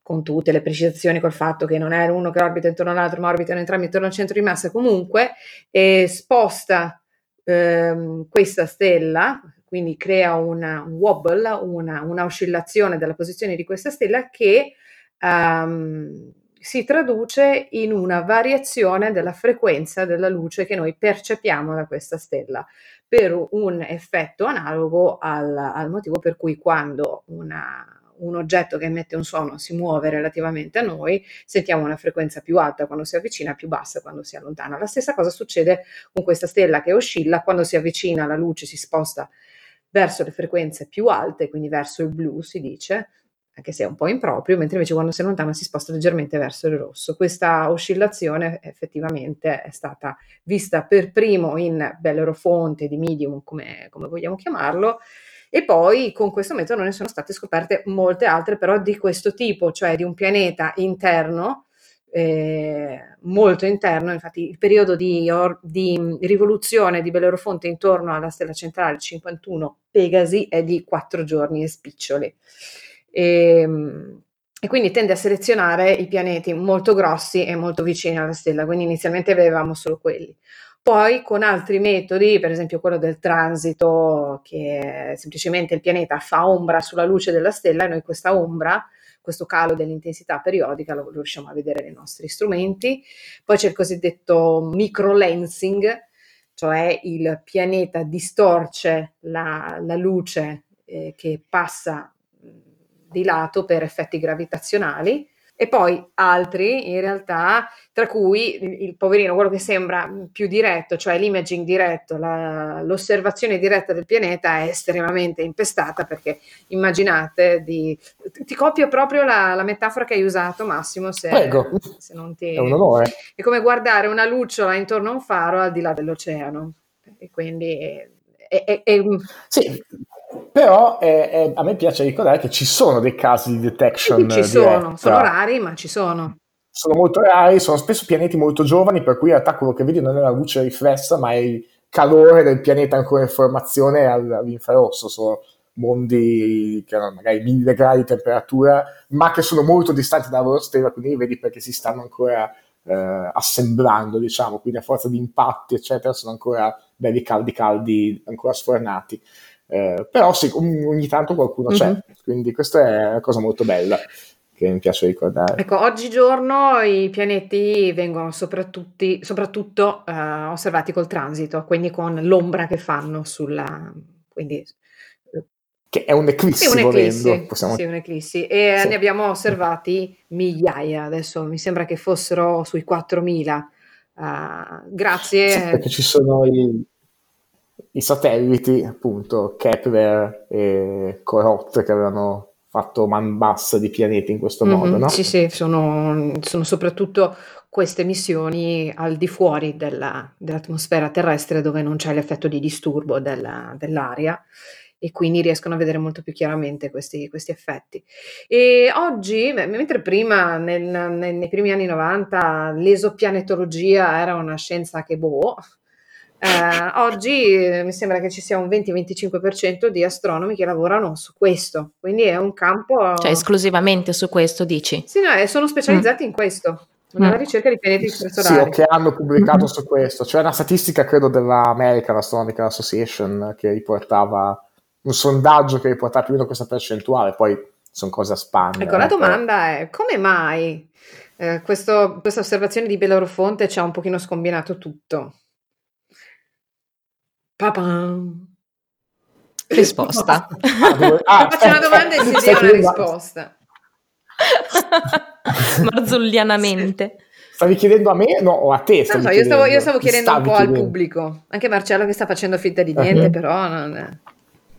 con tutte le precisazioni col fatto che non è uno che orbita intorno all'altro, ma orbitano entrambi intorno al centro di massa, comunque eh, sposta ehm, questa stella, quindi crea una, un wobble, una, una, oscillazione della posizione di questa stella che um, si traduce in una variazione della frequenza della luce che noi percepiamo da questa stella, per un effetto analogo al, al motivo per cui quando una, un oggetto che emette un suono si muove relativamente a noi, sentiamo una frequenza più alta quando si avvicina, più bassa quando si allontana. La stessa cosa succede con questa stella che oscilla, quando si avvicina la luce si sposta verso le frequenze più alte, quindi verso il blu si dice, anche se è un po' improprio, mentre invece quando si allontana si sposta leggermente verso il rosso. Questa oscillazione effettivamente è stata vista per primo in Bellerofonte di medium, come, come vogliamo chiamarlo, e poi con questo metodo ne sono state scoperte molte altre, però di questo tipo, cioè di un pianeta interno, eh, molto interno, infatti il periodo di, or, di, rivoluzione di Bellerofonte intorno alla stella centrale 51 Pegasi è di quattro giorni e spiccioli. E, ehm, e quindi tende a selezionare i pianeti molto grossi e molto vicini alla stella, quindi inizialmente avevamo solo quelli. Poi con altri metodi, per esempio quello del transito, che semplicemente il pianeta fa ombra sulla luce della stella e noi questa ombra, questo calo dell'intensità periodica lo, riusciamo a vedere nei nostri strumenti. Poi c'è il cosiddetto microlensing, cioè il pianeta distorce la, la luce eh, che passa di lato per effetti gravitazionali e poi altri in realtà, tra cui il, il poverino, quello che sembra più diretto, cioè l'imaging diretto, la, l'osservazione diretta del pianeta è estremamente impestata perché immaginate di... Ti copio proprio la, la metafora che hai usato Massimo, se, se non ti... È un onore. È come guardare una lucciola intorno a un faro al di là dell'oceano. E quindi... È, è, è... Sì, però eh, eh, a me piace ricordare che ci sono dei casi di detection. Ci sono, sono rari, ma ci sono. Sono molto rari, sono spesso pianeti molto giovani, per cui in realtà quello che vedi non è la luce riflessa, ma è il calore del pianeta ancora in formazione all'infrarosso. Sono mondi che hanno magari mille gradi di temperatura, ma che sono molto distanti dalla loro stella, quindi vedi perché si stanno ancora eh, assemblando, diciamo, quindi a forza di impatti, eccetera, sono ancora belli caldi, caldi, ancora sfornati. Eh, però sì, ogni tanto qualcuno mm-hmm. c'è, mhm. quindi questa è una cosa molto bella che mi piace ricordare. Ecco, oggigiorno i pianeti vengono soprattutto eh, osservati col transito, quindi con l'ombra che fanno sulla... Quindi che è un'eclissi, Sì, un'eclissi, volendo, possiamo- sì, un'eclissi. E Sì. ne abbiamo osservati migliaia, adesso mi sembra che fossero sui 4.000. Ah, grazie. Sì, perché ci sono i, i satelliti, appunto, Kepler e Corot, che avevano fatto man bassa di pianeti in questo Mhm, modo, no? Sì, sì, sono, sono soprattutto queste missioni al di fuori della- dell'atmosfera terrestre dove non c'è l'effetto di disturbo della- dell'aria e quindi riescono a vedere molto più chiaramente questi, questi effetti. E oggi, mentre prima nel- nei primi anni 90 l'esoplanetologia era una scienza che boh, eh, oggi eh, mi sembra che ci sia un 20-25% di astronomi che lavorano su questo, quindi è un campo... Cioè esclusivamente su questo dici? Sì, no, e sono specializzati in questo, nella Mm. ricerca di pianeti Sì, o che hanno pubblicato (laughs) su questo. C'è una statistica, credo, dell'American Astronomical Association che riportava un sondaggio che riportava più o meno questa percentuale, poi sono cose a spanne. Ecco, la eh, però- domanda è come mai eh, questo- questa osservazione di Bellerofonte ci ha un pochino scombinato tutto? Papam. Risposta. Ah, ah, Faccio una domanda e si dia una risposta. (laughs) Marzullianamente. Stavi chiedendo a me no, o a te? Non stavi so, io stavo, io chiedendo? stavo chiedendo un po' al chiedendo. pubblico, anche Marcello che sta facendo finta di niente, Mhm. però non è...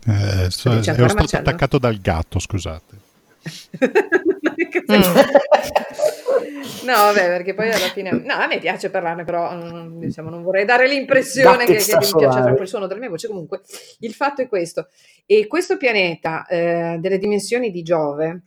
Eh, so- ero stato Marcello? attaccato dal gatto, scusate. (laughs) (laughs) Mm. (laughs) No, vabbè, perché poi alla fine... No, a me piace parlarne, però mm, diciamo, non vorrei dare l'impressione che, che mi piace troppo il suono della mia voce. Comunque, il fatto è questo. E questo pianeta eh, delle dimensioni di Giove,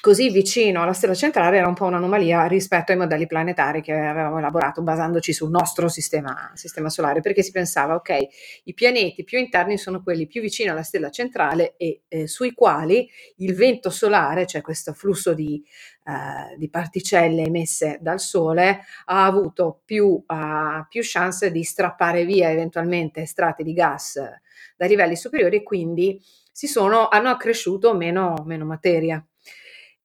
così vicino alla stella centrale, era un po' un'anomalia rispetto ai modelli planetari che avevamo elaborato basandoci sul nostro sistema, sistema solare, perché si pensava, ok, i pianeti più interni sono quelli più vicini alla stella centrale e eh, sui quali il vento solare, cioè questo flusso di, eh, di particelle emesse dal Sole, ha avuto più, eh, più chance di strappare via eventualmente strati di gas eh, da livelli superiori e quindi sono, hanno accresciuto meno, meno materia.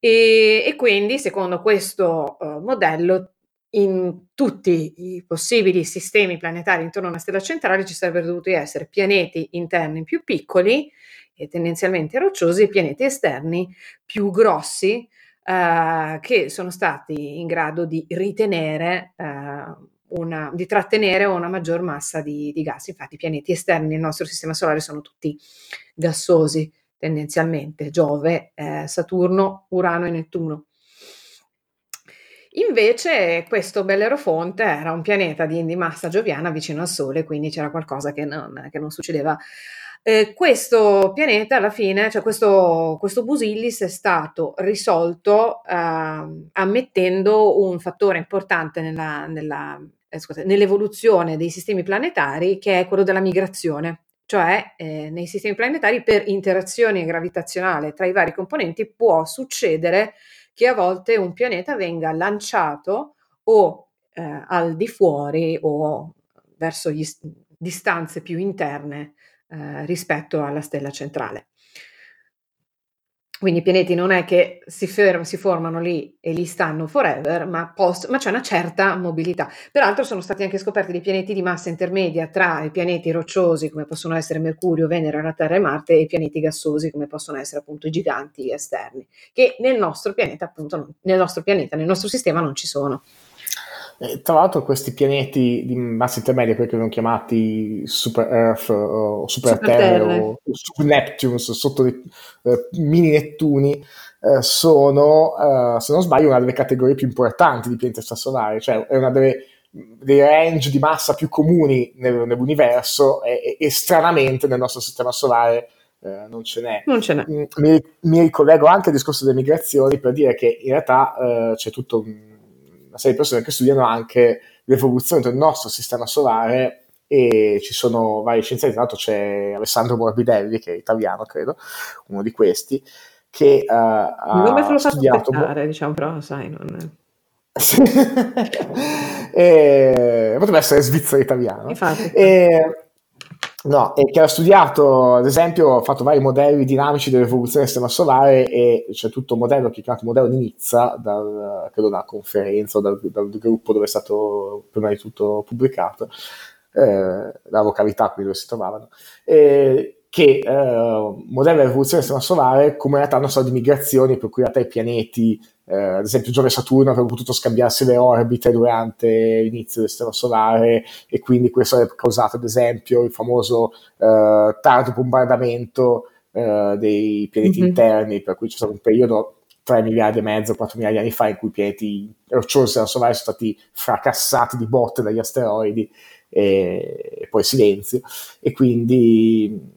E, e quindi, secondo questo eh, modello, in tutti i possibili sistemi planetari intorno a una stella centrale ci sarebbero dovuti essere pianeti interni più piccoli e tendenzialmente rocciosi e pianeti esterni più grossi eh, che sono stati in grado di ritenere eh, una, di trattenere una maggior massa di, di gas. Infatti i pianeti esterni nel nostro sistema solare sono tutti gassosi tendenzialmente, Giove, eh, Saturno, Urano e Nettuno. Invece questo Bellerofonte era un pianeta di, di massa gioviana vicino al Sole, quindi c'era qualcosa che non, che non succedeva. Eh, questo pianeta alla fine, cioè questo, questo Busillis è stato risolto eh, ammettendo un fattore importante nella, nella, eh, scusate, nell'evoluzione dei sistemi planetari che è quello della migrazione. Cioè, eh, nei sistemi planetari per interazione gravitazionale tra i vari componenti può succedere che a volte un pianeta venga lanciato o eh, al di fuori o verso gli, distanze più interne eh, rispetto alla stella centrale. Quindi i pianeti non è che si, ferm- si formano lì e lì stanno forever, ma, post- ma c'è una certa mobilità. Peraltro sono stati anche scoperti dei pianeti di massa intermedia tra i pianeti rocciosi, come possono essere Mercurio, Venere, la Terra e Marte, e i pianeti gassosi, come possono essere appunto i giganti esterni, che nel nostro pianeta, appunto, nel nostro pianeta, nel nostro sistema non ci sono. E tra l'altro questi pianeti di massa intermedia, quelli che vengono chiamati Super Earth o Super, Super Terre. o Super Neptunes, sotto eh, mini Nettuni, eh, sono, eh, se non sbaglio, una delle categorie più importanti di pianeti extrasolari, cioè è una delle dei range di massa più comuni nel- nell'universo e, e- stranamente nel nostro sistema solare eh, non ce n'è. Non ce n'è. Mm, Mi, mi ricollego anche al discorso delle migrazioni per dire che in realtà eh, c'è tutta un- una serie di persone che studiano anche l'evoluzione del nostro sistema solare e ci sono vari scienziati, tra l'altro c'è Alessandro Morbidelli, che è italiano credo, uno di questi, che Non me ha lo studiato... aspettare, diciamo, però sai, non... (laughs) E, potrebbe essere svizzero italiano. Infatti. E, no, e che ha studiato, ad esempio, ha fatto vari modelli dinamici dell'evoluzione del sistema solare e c'è tutto un modello che è chiamato modello di Nizza, dal, credo dalla conferenza o dal, dal gruppo dove è stato prima di tutto pubblicato, eh, la località qui dove si trovavano. E, che eh, modelli della rivoluzione del sistema solare come in realtà non sono di migrazioni, per cui in realtà i pianeti, eh, ad esempio Giove e Saturno, avrebbero potuto scambiarsi le orbite durante l'inizio del sistema solare e quindi questo avrebbe causato ad esempio il famoso eh, tardo bombardamento eh, dei pianeti mm-hmm. interni, per cui c'è stato un periodo 3 miliardi e mezzo, 4 miliardi di anni fa in cui i pianeti rocciosi della solare sono stati fracassati di botte dagli asteroidi e, e poi silenzio e quindi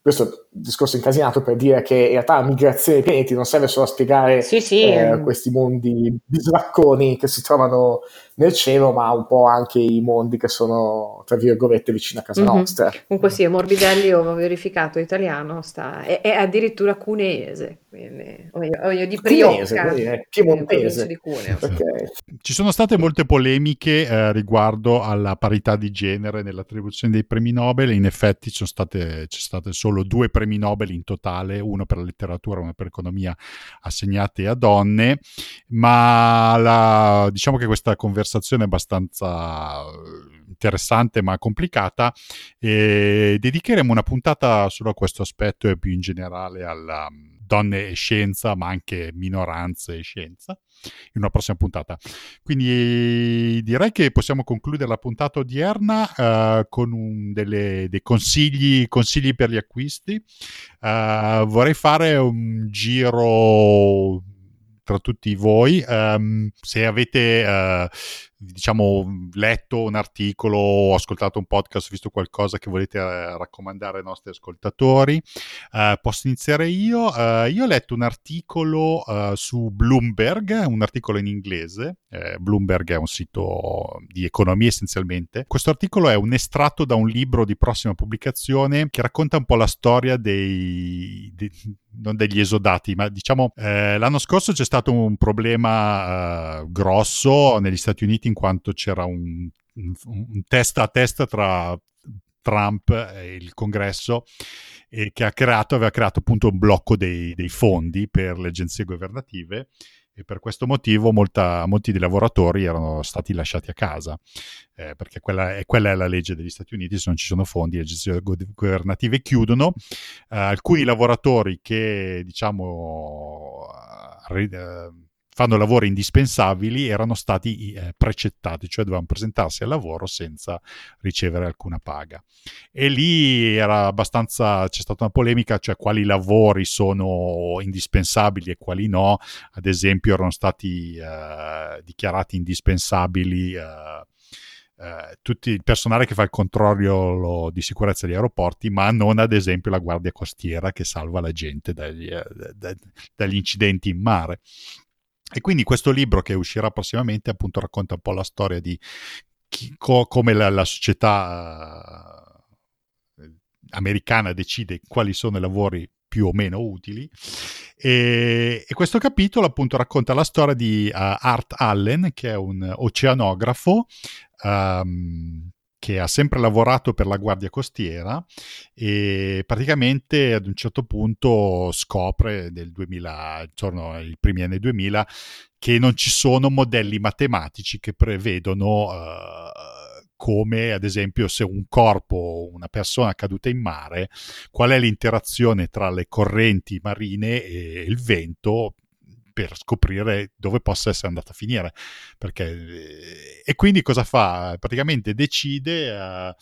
questo discorso incasinato per dire che in realtà la migrazione dei pianeti non serve solo a spiegare sì, sì. Eh, questi mondi bislacconi che si trovano nel cielo, ma un po' anche i mondi che sono, tra virgolette, vicino a casa mm-hmm. nostra. Comunque sì, Morbidelli, ho verificato, italiano, sta, è, è addirittura cuneese, quindi, o meglio, di Priocca, piemontese. Di okay. Ci sono state molte polemiche eh, riguardo alla parità di genere nell'attribuzione dei premi Nobel, in effetti ci sono state, c'è state solo due premi Nobel in totale, uno per la letteratura uno per economia, assegnati a donne, ma la, diciamo che questa conversazione conversazione abbastanza eh, interessante ma complicata e dedicheremo una puntata solo a questo aspetto e più in generale alla donne e scienza, ma anche minoranze e scienza, in una prossima puntata. Quindi direi che possiamo concludere la puntata odierna uh, con un, delle, dei consigli, consigli, per gli acquisti. Uh, vorrei fare un giro tra tutti voi. Um, se avete uh, diciamo letto un articolo o ascoltato un podcast, visto qualcosa che volete uh, raccomandare ai nostri ascoltatori, uh, posso iniziare io. io ho letto un articolo su Bloomberg, un articolo in inglese. Bloomberg è un sito di economia essenzialmente. Questo articolo è un estratto da un libro di prossima pubblicazione che racconta un po' la storia dei, dei non degli esodati, ma diciamo eh, l'anno scorso c'è stato un problema eh, grosso negli Stati Uniti in quanto c'era un, un, testa a testa tra Trump e il congresso e che ha creato, aveva creato appunto un blocco dei, dei fondi per le agenzie governative e per questo motivo molta, molti dei lavoratori erano stati lasciati a casa, eh, perché quella è, quella è, la legge degli Stati Uniti, se non ci sono fondi le agenzie governative chiudono. Eh, alcuni lavoratori che diciamo... Eh, fanno lavori indispensabili erano stati eh, precettati, cioè dovevano presentarsi al lavoro senza ricevere alcuna paga. E lì era abbastanza, c'è stata una polemica, cioè quali lavori sono indispensabili e quali no. Ad esempio erano stati eh, dichiarati indispensabili eh, Uh, tutto il personale che fa il controllo di sicurezza degli aeroporti, ma non ad esempio la guardia costiera che salva la gente dagli, uh, dagli incidenti in mare. E quindi questo libro che uscirà prossimamente appunto racconta un po' la storia di chi, co, come la, la società uh, americana decide quali sono i lavori più o meno utili. E, e questo capitolo appunto racconta la storia di uh, Art Allen, che è un oceanografo um, che ha sempre lavorato per la Guardia Costiera e praticamente ad un certo punto scopre nel 2000, intorno ai primi anni 2000, che non ci sono modelli matematici che prevedono uh, come ad esempio se un corpo, una persona caduta in mare, qual è l'interazione tra le correnti marine e il vento per scoprire dove possa essere andata a finire. Perché, eh, e quindi cosa fa? Praticamente decide, uh,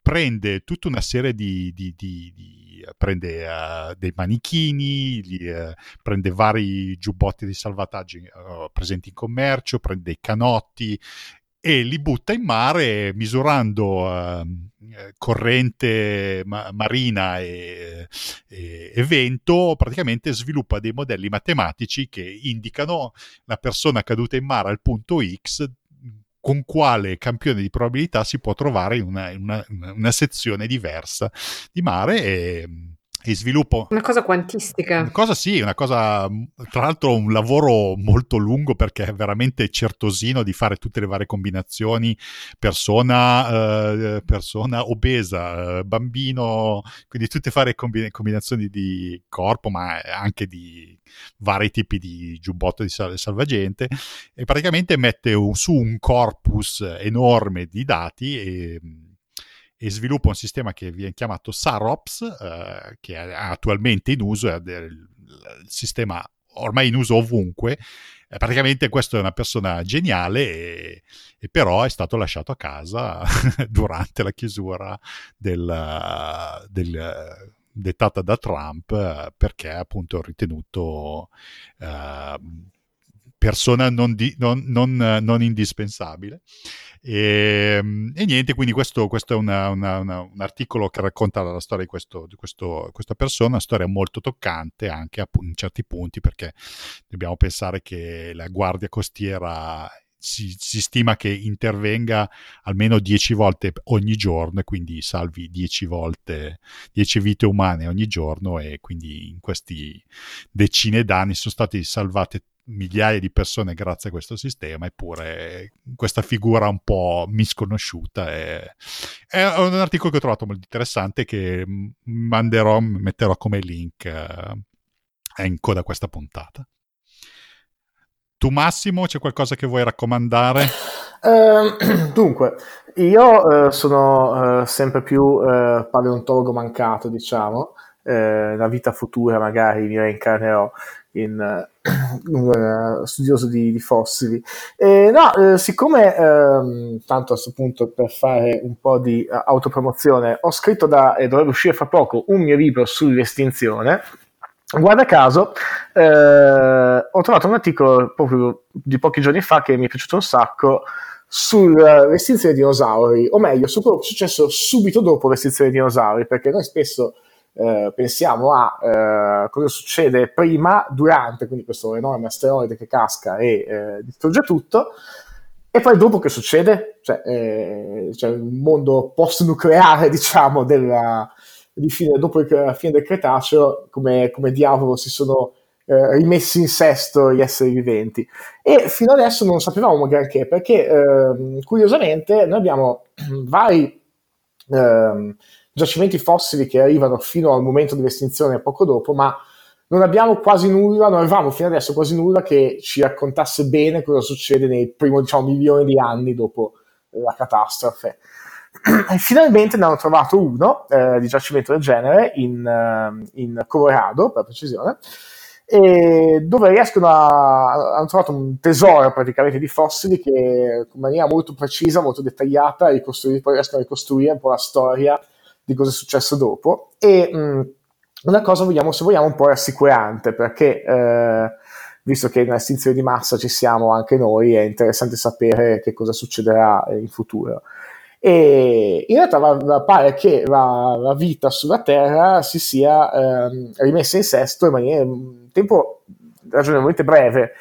prende tutta una serie di, di, di, di prende uh, dei manichini, gli, uh, prende vari giubbotti di salvataggio presenti in commercio, prende dei canotti e li butta in mare misurando uh, corrente ma- marina e, e, e, vento, praticamente sviluppa dei modelli matematici che indicano la persona caduta in mare al punto X con quale campione di probabilità si può trovare in una, in una, una sezione diversa di mare e e sviluppo. Una cosa quantistica. Una cosa sì, una cosa, tra l'altro un lavoro molto lungo perché è veramente certosino di fare tutte le varie combinazioni, persona, eh, persona obesa, eh, bambino, quindi tutte varie combi- combinazioni di corpo, ma anche di vari tipi di giubbotto di sal- salvagente e praticamente mette un, su un corpus enorme di dati e e sviluppa un sistema che viene chiamato SAROPS, eh, che è attualmente in uso, è il sistema ormai in uso ovunque. Eh, praticamente questo è una persona geniale e, e però è stato lasciato a casa (laughs) durante la chiusura del, del dettata da Trump eh, perché appunto ritenuto eh, persona non, di, non, non, non indispensabile. E, e, niente, quindi questo, questo è una, una, una, un articolo che racconta la storia di, questo, di questo, questa persona, una storia molto toccante anche in certi punti perché dobbiamo pensare che la guardia costiera si, si, stima che intervenga almeno 10 volte ogni giorno e quindi salvi 10 volte 10 vite umane ogni giorno e quindi in questi decine d'anni sono state salvate migliaia di persone grazie a questo sistema, eppure questa figura un po' misconosciuta è, è un articolo che ho trovato molto interessante che manderò, metterò come link eh, in coda a questa puntata. Tu Massimo, c'è qualcosa che vuoi raccomandare? Uh, (coughs) (coughs) dunque, io uh, sono uh, sempre più paleontologo mancato, diciamo, la vita futura magari mi reincarnerò in (clears throat) un uh, studioso di, di fossili. E, no, eh, siccome, eh, tanto a questo punto per fare un po' di uh, autopromozione, ho scritto da, e dovrebbe uscire fra poco, un mio libro sull'estinzione, guarda caso, eh, ho trovato un articolo proprio di pochi giorni fa che mi è piaciuto un sacco sull'estinzione dei dinosauri, o meglio, su quello che è successo subito dopo l'estinzione dei dinosauri, perché noi spesso eh, pensiamo a eh, cosa succede prima, durante, quindi questo enorme asteroide che casca e eh, distrugge tutto, e poi dopo che succede? Cioè, eh, cioè un mondo post-nucleare, (laughs) diciamo, della, di fine, dopo la fine del Cretaceo, come, come diavolo si sono eh, rimessi in sesto gli esseri viventi. E fino adesso non sapevamo granché, perché eh, curiosamente noi abbiamo (clears throat) vari eh, giacimenti fossili che arrivano fino al momento dell'estinzione poco dopo, ma non abbiamo quasi nulla, non avevamo fino adesso quasi nulla che ci raccontasse bene cosa succede nei primi diciamo, milioni di anni dopo la catastrofe. (clears throat) E finalmente ne hanno trovato uno eh, di giacimento del genere in, uh, in Colorado, per precisione, e dove riescono a hanno trovato un tesoro praticamente di fossili che in maniera molto precisa, molto dettagliata, poi riescono a ricostruire un po' la storia di cosa è successo dopo. E mh, mm, una cosa, vogliamo, se vogliamo, un po' rassicurante, perché eh, visto che nell'estinzione di massa ci siamo anche noi, è interessante sapere che cosa succederà in futuro. E in realtà va, va, pare che la, la, vita sulla Terra si sia eh, rimessa in sesto in maniera in tempo ragionevolmente breve,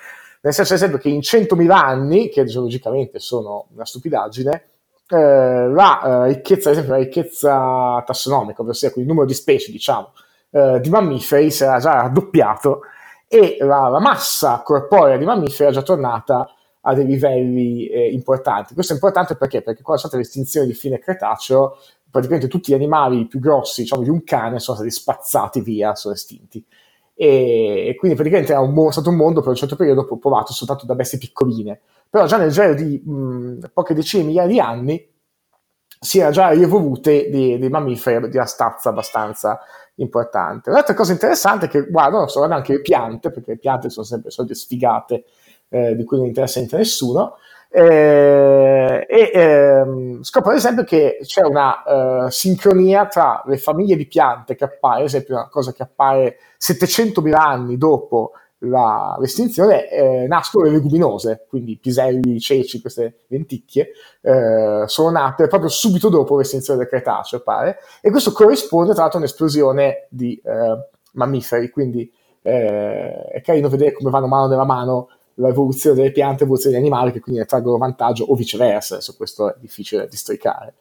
nel senso, ad esempio, che in 100.000 anni, che geologicamente sono una stupidaggine, eh, la eh, ricchezza, ad esempio, la ricchezza tassonomica, ovvero il numero di specie, diciamo, eh, di mammiferi si era già raddoppiato e la, la, massa corporea di mammiferi è già tornata a dei livelli eh, importanti. Questo è importante perché? Perché quando è stata l'estinzione di fine Cretaceo, praticamente tutti gli animali più grossi, diciamo, di un cane sono stati spazzati via, sono estinti. E, e quindi praticamente è, un, stato un mondo per un certo periodo popolato soltanto da bestie piccoline però già nel giro di mh, poche decine di migliaia di anni si era già rievolute dei, mammiferi di una stazza abbastanza importante. Un'altra cosa interessante è che guardano, guardando anche le piante, perché le piante sono sempre solite sfigate eh, di cui non interessa niente a nessuno, eh, e ehm, scopro ad esempio che c'è una uh, sincronia tra le famiglie di piante che appare, ad esempio una cosa che appare 700.000 anni dopo la, l'estinzione eh, nascono le leguminose, quindi piselli, ceci, queste lenticchie, eh, sono nate proprio subito dopo l'estinzione del Cretaceo, pare, e questo corrisponde tra l'altro a un'esplosione di eh, mammiferi, quindi eh, è carino vedere come vanno mano nella mano l'evoluzione delle piante l'evoluzione degli animali che quindi ne traggono vantaggio o viceversa, adesso questo è difficile districare.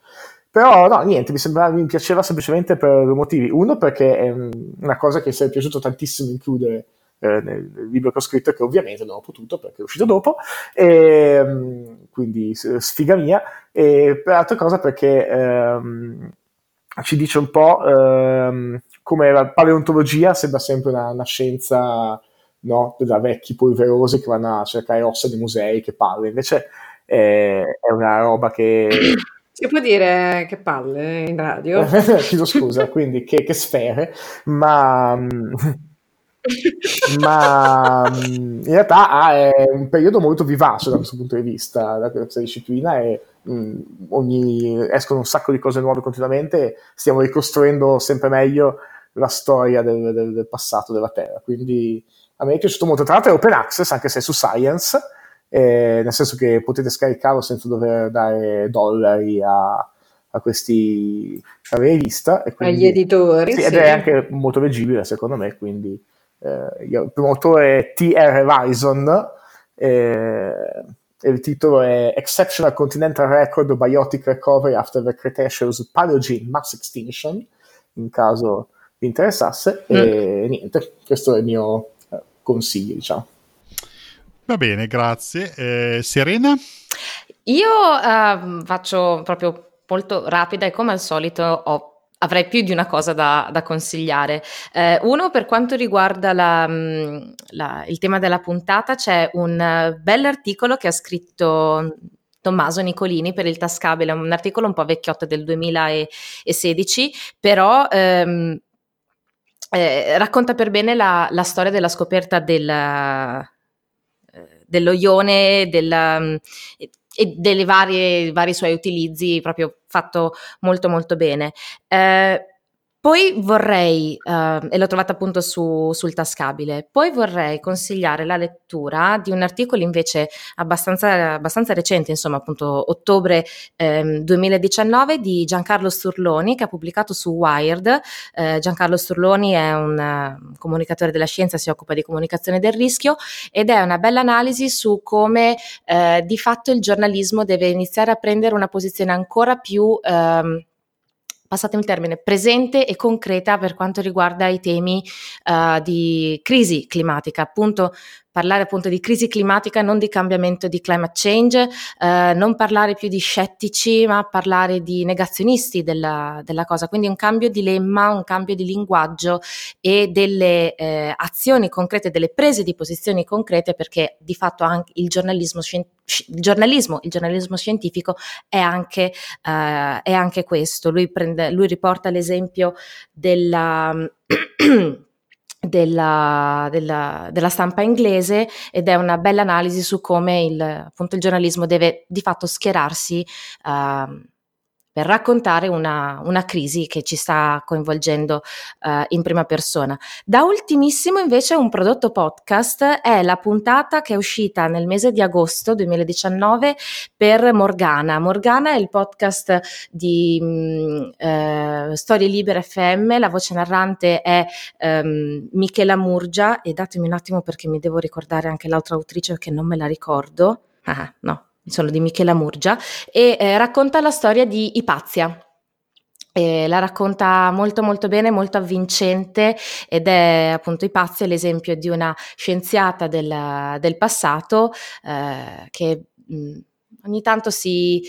Però no, niente, mi, sembrava, mi piaceva semplicemente per due motivi. Uno perché è una cosa che mi è piaciuto tantissimo includere eh, nel, libro che ho scritto che ovviamente non ho potuto perché è uscito dopo, e, ehm, quindi sfiga mia, e per altra cosa perché ehm, ci dice un po' ehm, come la paleontologia sembra sempre una, una scienza no, da vecchi polverosi che vanno a cercare ossa nei musei che parla, invece è, è una roba che (clears throat) Si può dire che palle in radio? (laughs) Chiedo scusa, quindi che, che sfere, ma, ma in realtà è un periodo molto vivace da questo punto di vista, da questa disciplina e mh, ogni, escono un sacco di cose nuove continuamente stiamo ricostruendo sempre meglio la storia del, del, del passato della Terra. Quindi a me è piaciuto molto. Tra l'altro è open access, anche se è su Science, eh, nel senso che potete scaricarlo senza dover dare dollari a, a questi a rivista. E quindi, Agli editori. Sì, sì. ed è anche molto leggibile secondo me, quindi eh, il primo autore è T.R. Rison eh, il titolo è Exceptional Continental Record Biotic Recovery After the Cretaceous Paleogene Mass Extinction, in caso vi interessasse, mm. e niente, questo è il mio eh, consiglio, diciamo. Va bene, grazie. Eh, Serena? Io uh, faccio proprio molto rapida e come al solito ho avrei più di una cosa da, da consigliare. Eh, uno, per quanto riguarda la, la, il tema della puntata, c'è un bell'articolo che ha scritto Tommaso Nicolini per il Tascabile, un articolo un po' vecchiotto del 2016, però ehm, eh, racconta per bene la, la storia della scoperta del, eh, dello ione della, mm, e dei vari suoi utilizzi, proprio fatto molto molto bene. Eh, poi vorrei, uh, e l'ho trovata appunto su, sul tascabile, poi vorrei consigliare la lettura di un articolo invece abbastanza, abbastanza recente, insomma appunto ottobre ehm, 2019 di Giancarlo Sturloni che ha pubblicato su Wired. Eh, Giancarlo Sturloni è un uh, comunicatore della scienza, si occupa di comunicazione del rischio ed è una bella analisi su come eh, di fatto il giornalismo deve iniziare a prendere una posizione ancora più... Ehm, passatemi il termine, presente e concreta per quanto riguarda i temi uh, di crisi climatica. Appunto, parlare appunto di crisi climatica, non di cambiamento di climate change, eh, non parlare più di scettici, ma parlare di negazionisti della, della, cosa. Quindi un cambio di lemma, un cambio di linguaggio e delle eh, azioni concrete, delle prese di posizioni concrete, perché di fatto anche il giornalismo, il giornalismo, il giornalismo scientifico è anche, eh, è anche questo. Lui, prende, lui riporta l'esempio della (clears throat) della, della, della, stampa inglese ed è una bella analisi su come il, appunto, il giornalismo deve di fatto schierarsi uh, per raccontare una, una, crisi che ci sta coinvolgendo uh, in prima persona. Da ultimissimo invece un prodotto podcast è la puntata che è uscita nel mese di agosto 2019 per Morgana. Morgana è il podcast di um, uh, Storie Libere FM, la voce narrante è um, Michela Murgia e datemi un attimo perché mi devo ricordare anche l'altra autrice che non me la ricordo. Ah, no, sono di Michela Murgia, e eh, racconta la storia di Ipazia. E la racconta molto molto bene, molto avvincente ed è appunto Ipazia l'esempio di una scienziata del, del passato eh, che mh, ogni tanto si,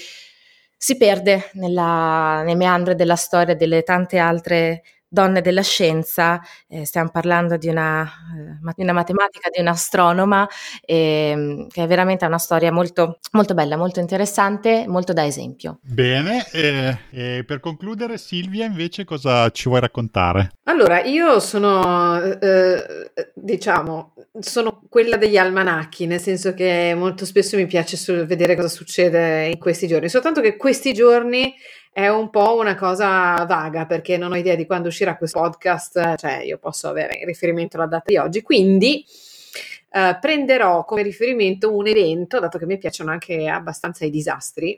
si perde nella, nei meandri della storia delle tante altre donne della scienza, eh, stiamo parlando di una, eh, di una, matematica, di un'astronoma, eh, che è veramente una storia molto, molto bella, molto interessante, molto da esempio. Bene, e per concludere Silvia invece cosa ci vuoi raccontare? Allora, io sono, eh, diciamo, sono quella degli almanacchi, nel senso che molto spesso mi piace vedere cosa succede in questi giorni, soltanto che questi giorni è un po' una cosa vaga perché non ho idea di quando uscirà questo podcast, cioè io posso avere in riferimento alla data di oggi, quindi eh, prenderò come riferimento un evento, dato che mi piacciono anche abbastanza i disastri,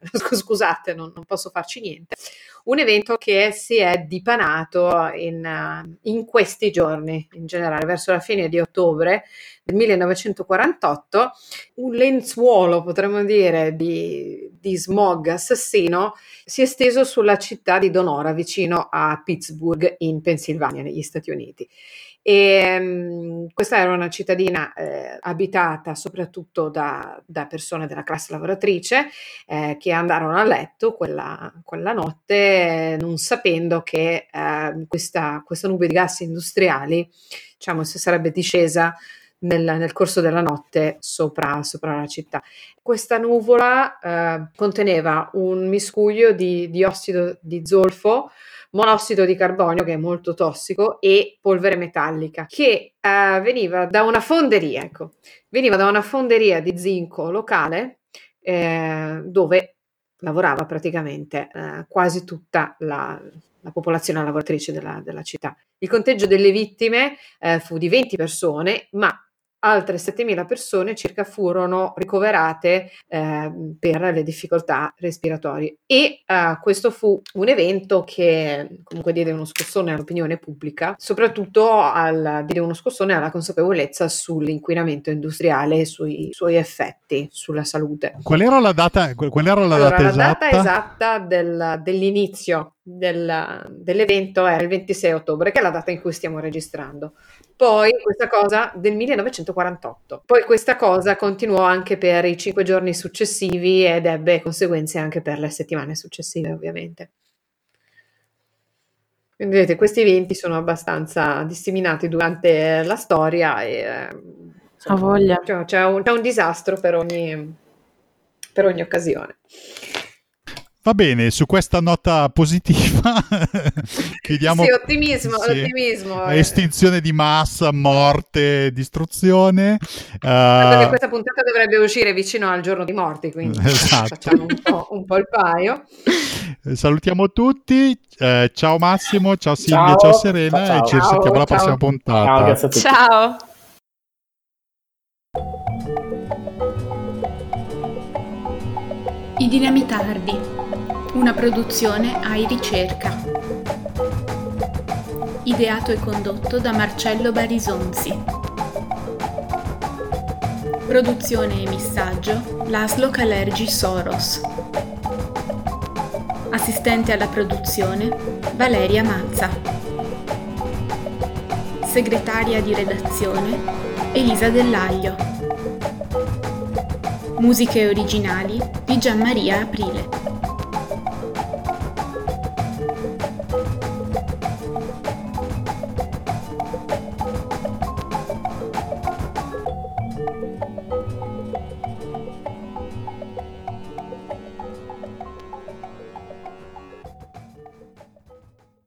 (laughs) scusate, non, non, posso farci niente, un evento che si è dipanato in, in, questi giorni, in generale, verso la fine di ottobre del 1948, un lenzuolo, potremmo dire, di, di smog assassino si è esteso sulla città di Donora, vicino a Pittsburgh, in Pennsylvania, negli Stati Uniti. E, um, questa era una cittadina eh, abitata soprattutto da, da, persone della classe lavoratrice eh, che andarono a letto quella, quella notte eh, non sapendo che eh, questa, questa, nube di gas industriali diciamo, si sarebbe discesa nel, nel corso della notte sopra, sopra, la città. Questa nuvola eh, conteneva un miscuglio di, di ossido di zolfo, monossido di carbonio che è molto tossico e polvere metallica che eh, veniva da una fonderia, ecco, veniva da una fonderia di zinco locale eh, dove lavorava praticamente eh, quasi tutta la, la popolazione lavoratrice della, della, città. Il conteggio delle vittime eh, fu di 20 persone, ma altre 7.000 persone circa furono ricoverate eh, per le difficoltà respiratorie e eh, questo fu un evento che comunque diede uno scossone all'opinione pubblica, soprattutto al, diede uno scossone alla consapevolezza sull'inquinamento industriale e sui suoi effetti sulla salute. Qual era la data, qual era la allora, data la esatta? data esatta del, dell'inizio del, dell'evento è il 26 ottobre, che è la data in cui stiamo registrando. Poi questa cosa del 1948. Poi questa cosa continuò anche per i cinque giorni successivi ed ebbe conseguenze anche per le settimane successive, ovviamente. Quindi vedete, questi eventi sono abbastanza disseminati durante la storia e eh, a voglia. Cioè, c'è, un, c'è un disastro per ogni, per ogni occasione. Va bene, su questa nota positiva (laughs) chiediamo sì, ottimismo, sì, ottimismo. Estinzione di massa, morte, distruzione. Uh, che questa puntata dovrebbe uscire vicino al giorno di morti, quindi (laughs) esatto. facciamo un po', un po', il paio. Salutiamo tutti, eh, ciao Massimo, ciao Silvia, ciao, ciao Serena ciao, e ci risentiamo alla prossima puntata. Ciao, ciao. I dinamitardi una produzione AI Ricerca. Ideato e condotto da Marcello Barisonzi. Produzione e missaggio Laszlo Calergi Soros. Assistente alla produzione Valeria Mazza. Segretaria di redazione Elisa Dell'Aglio. Musiche originali di Gianmaria Aprile.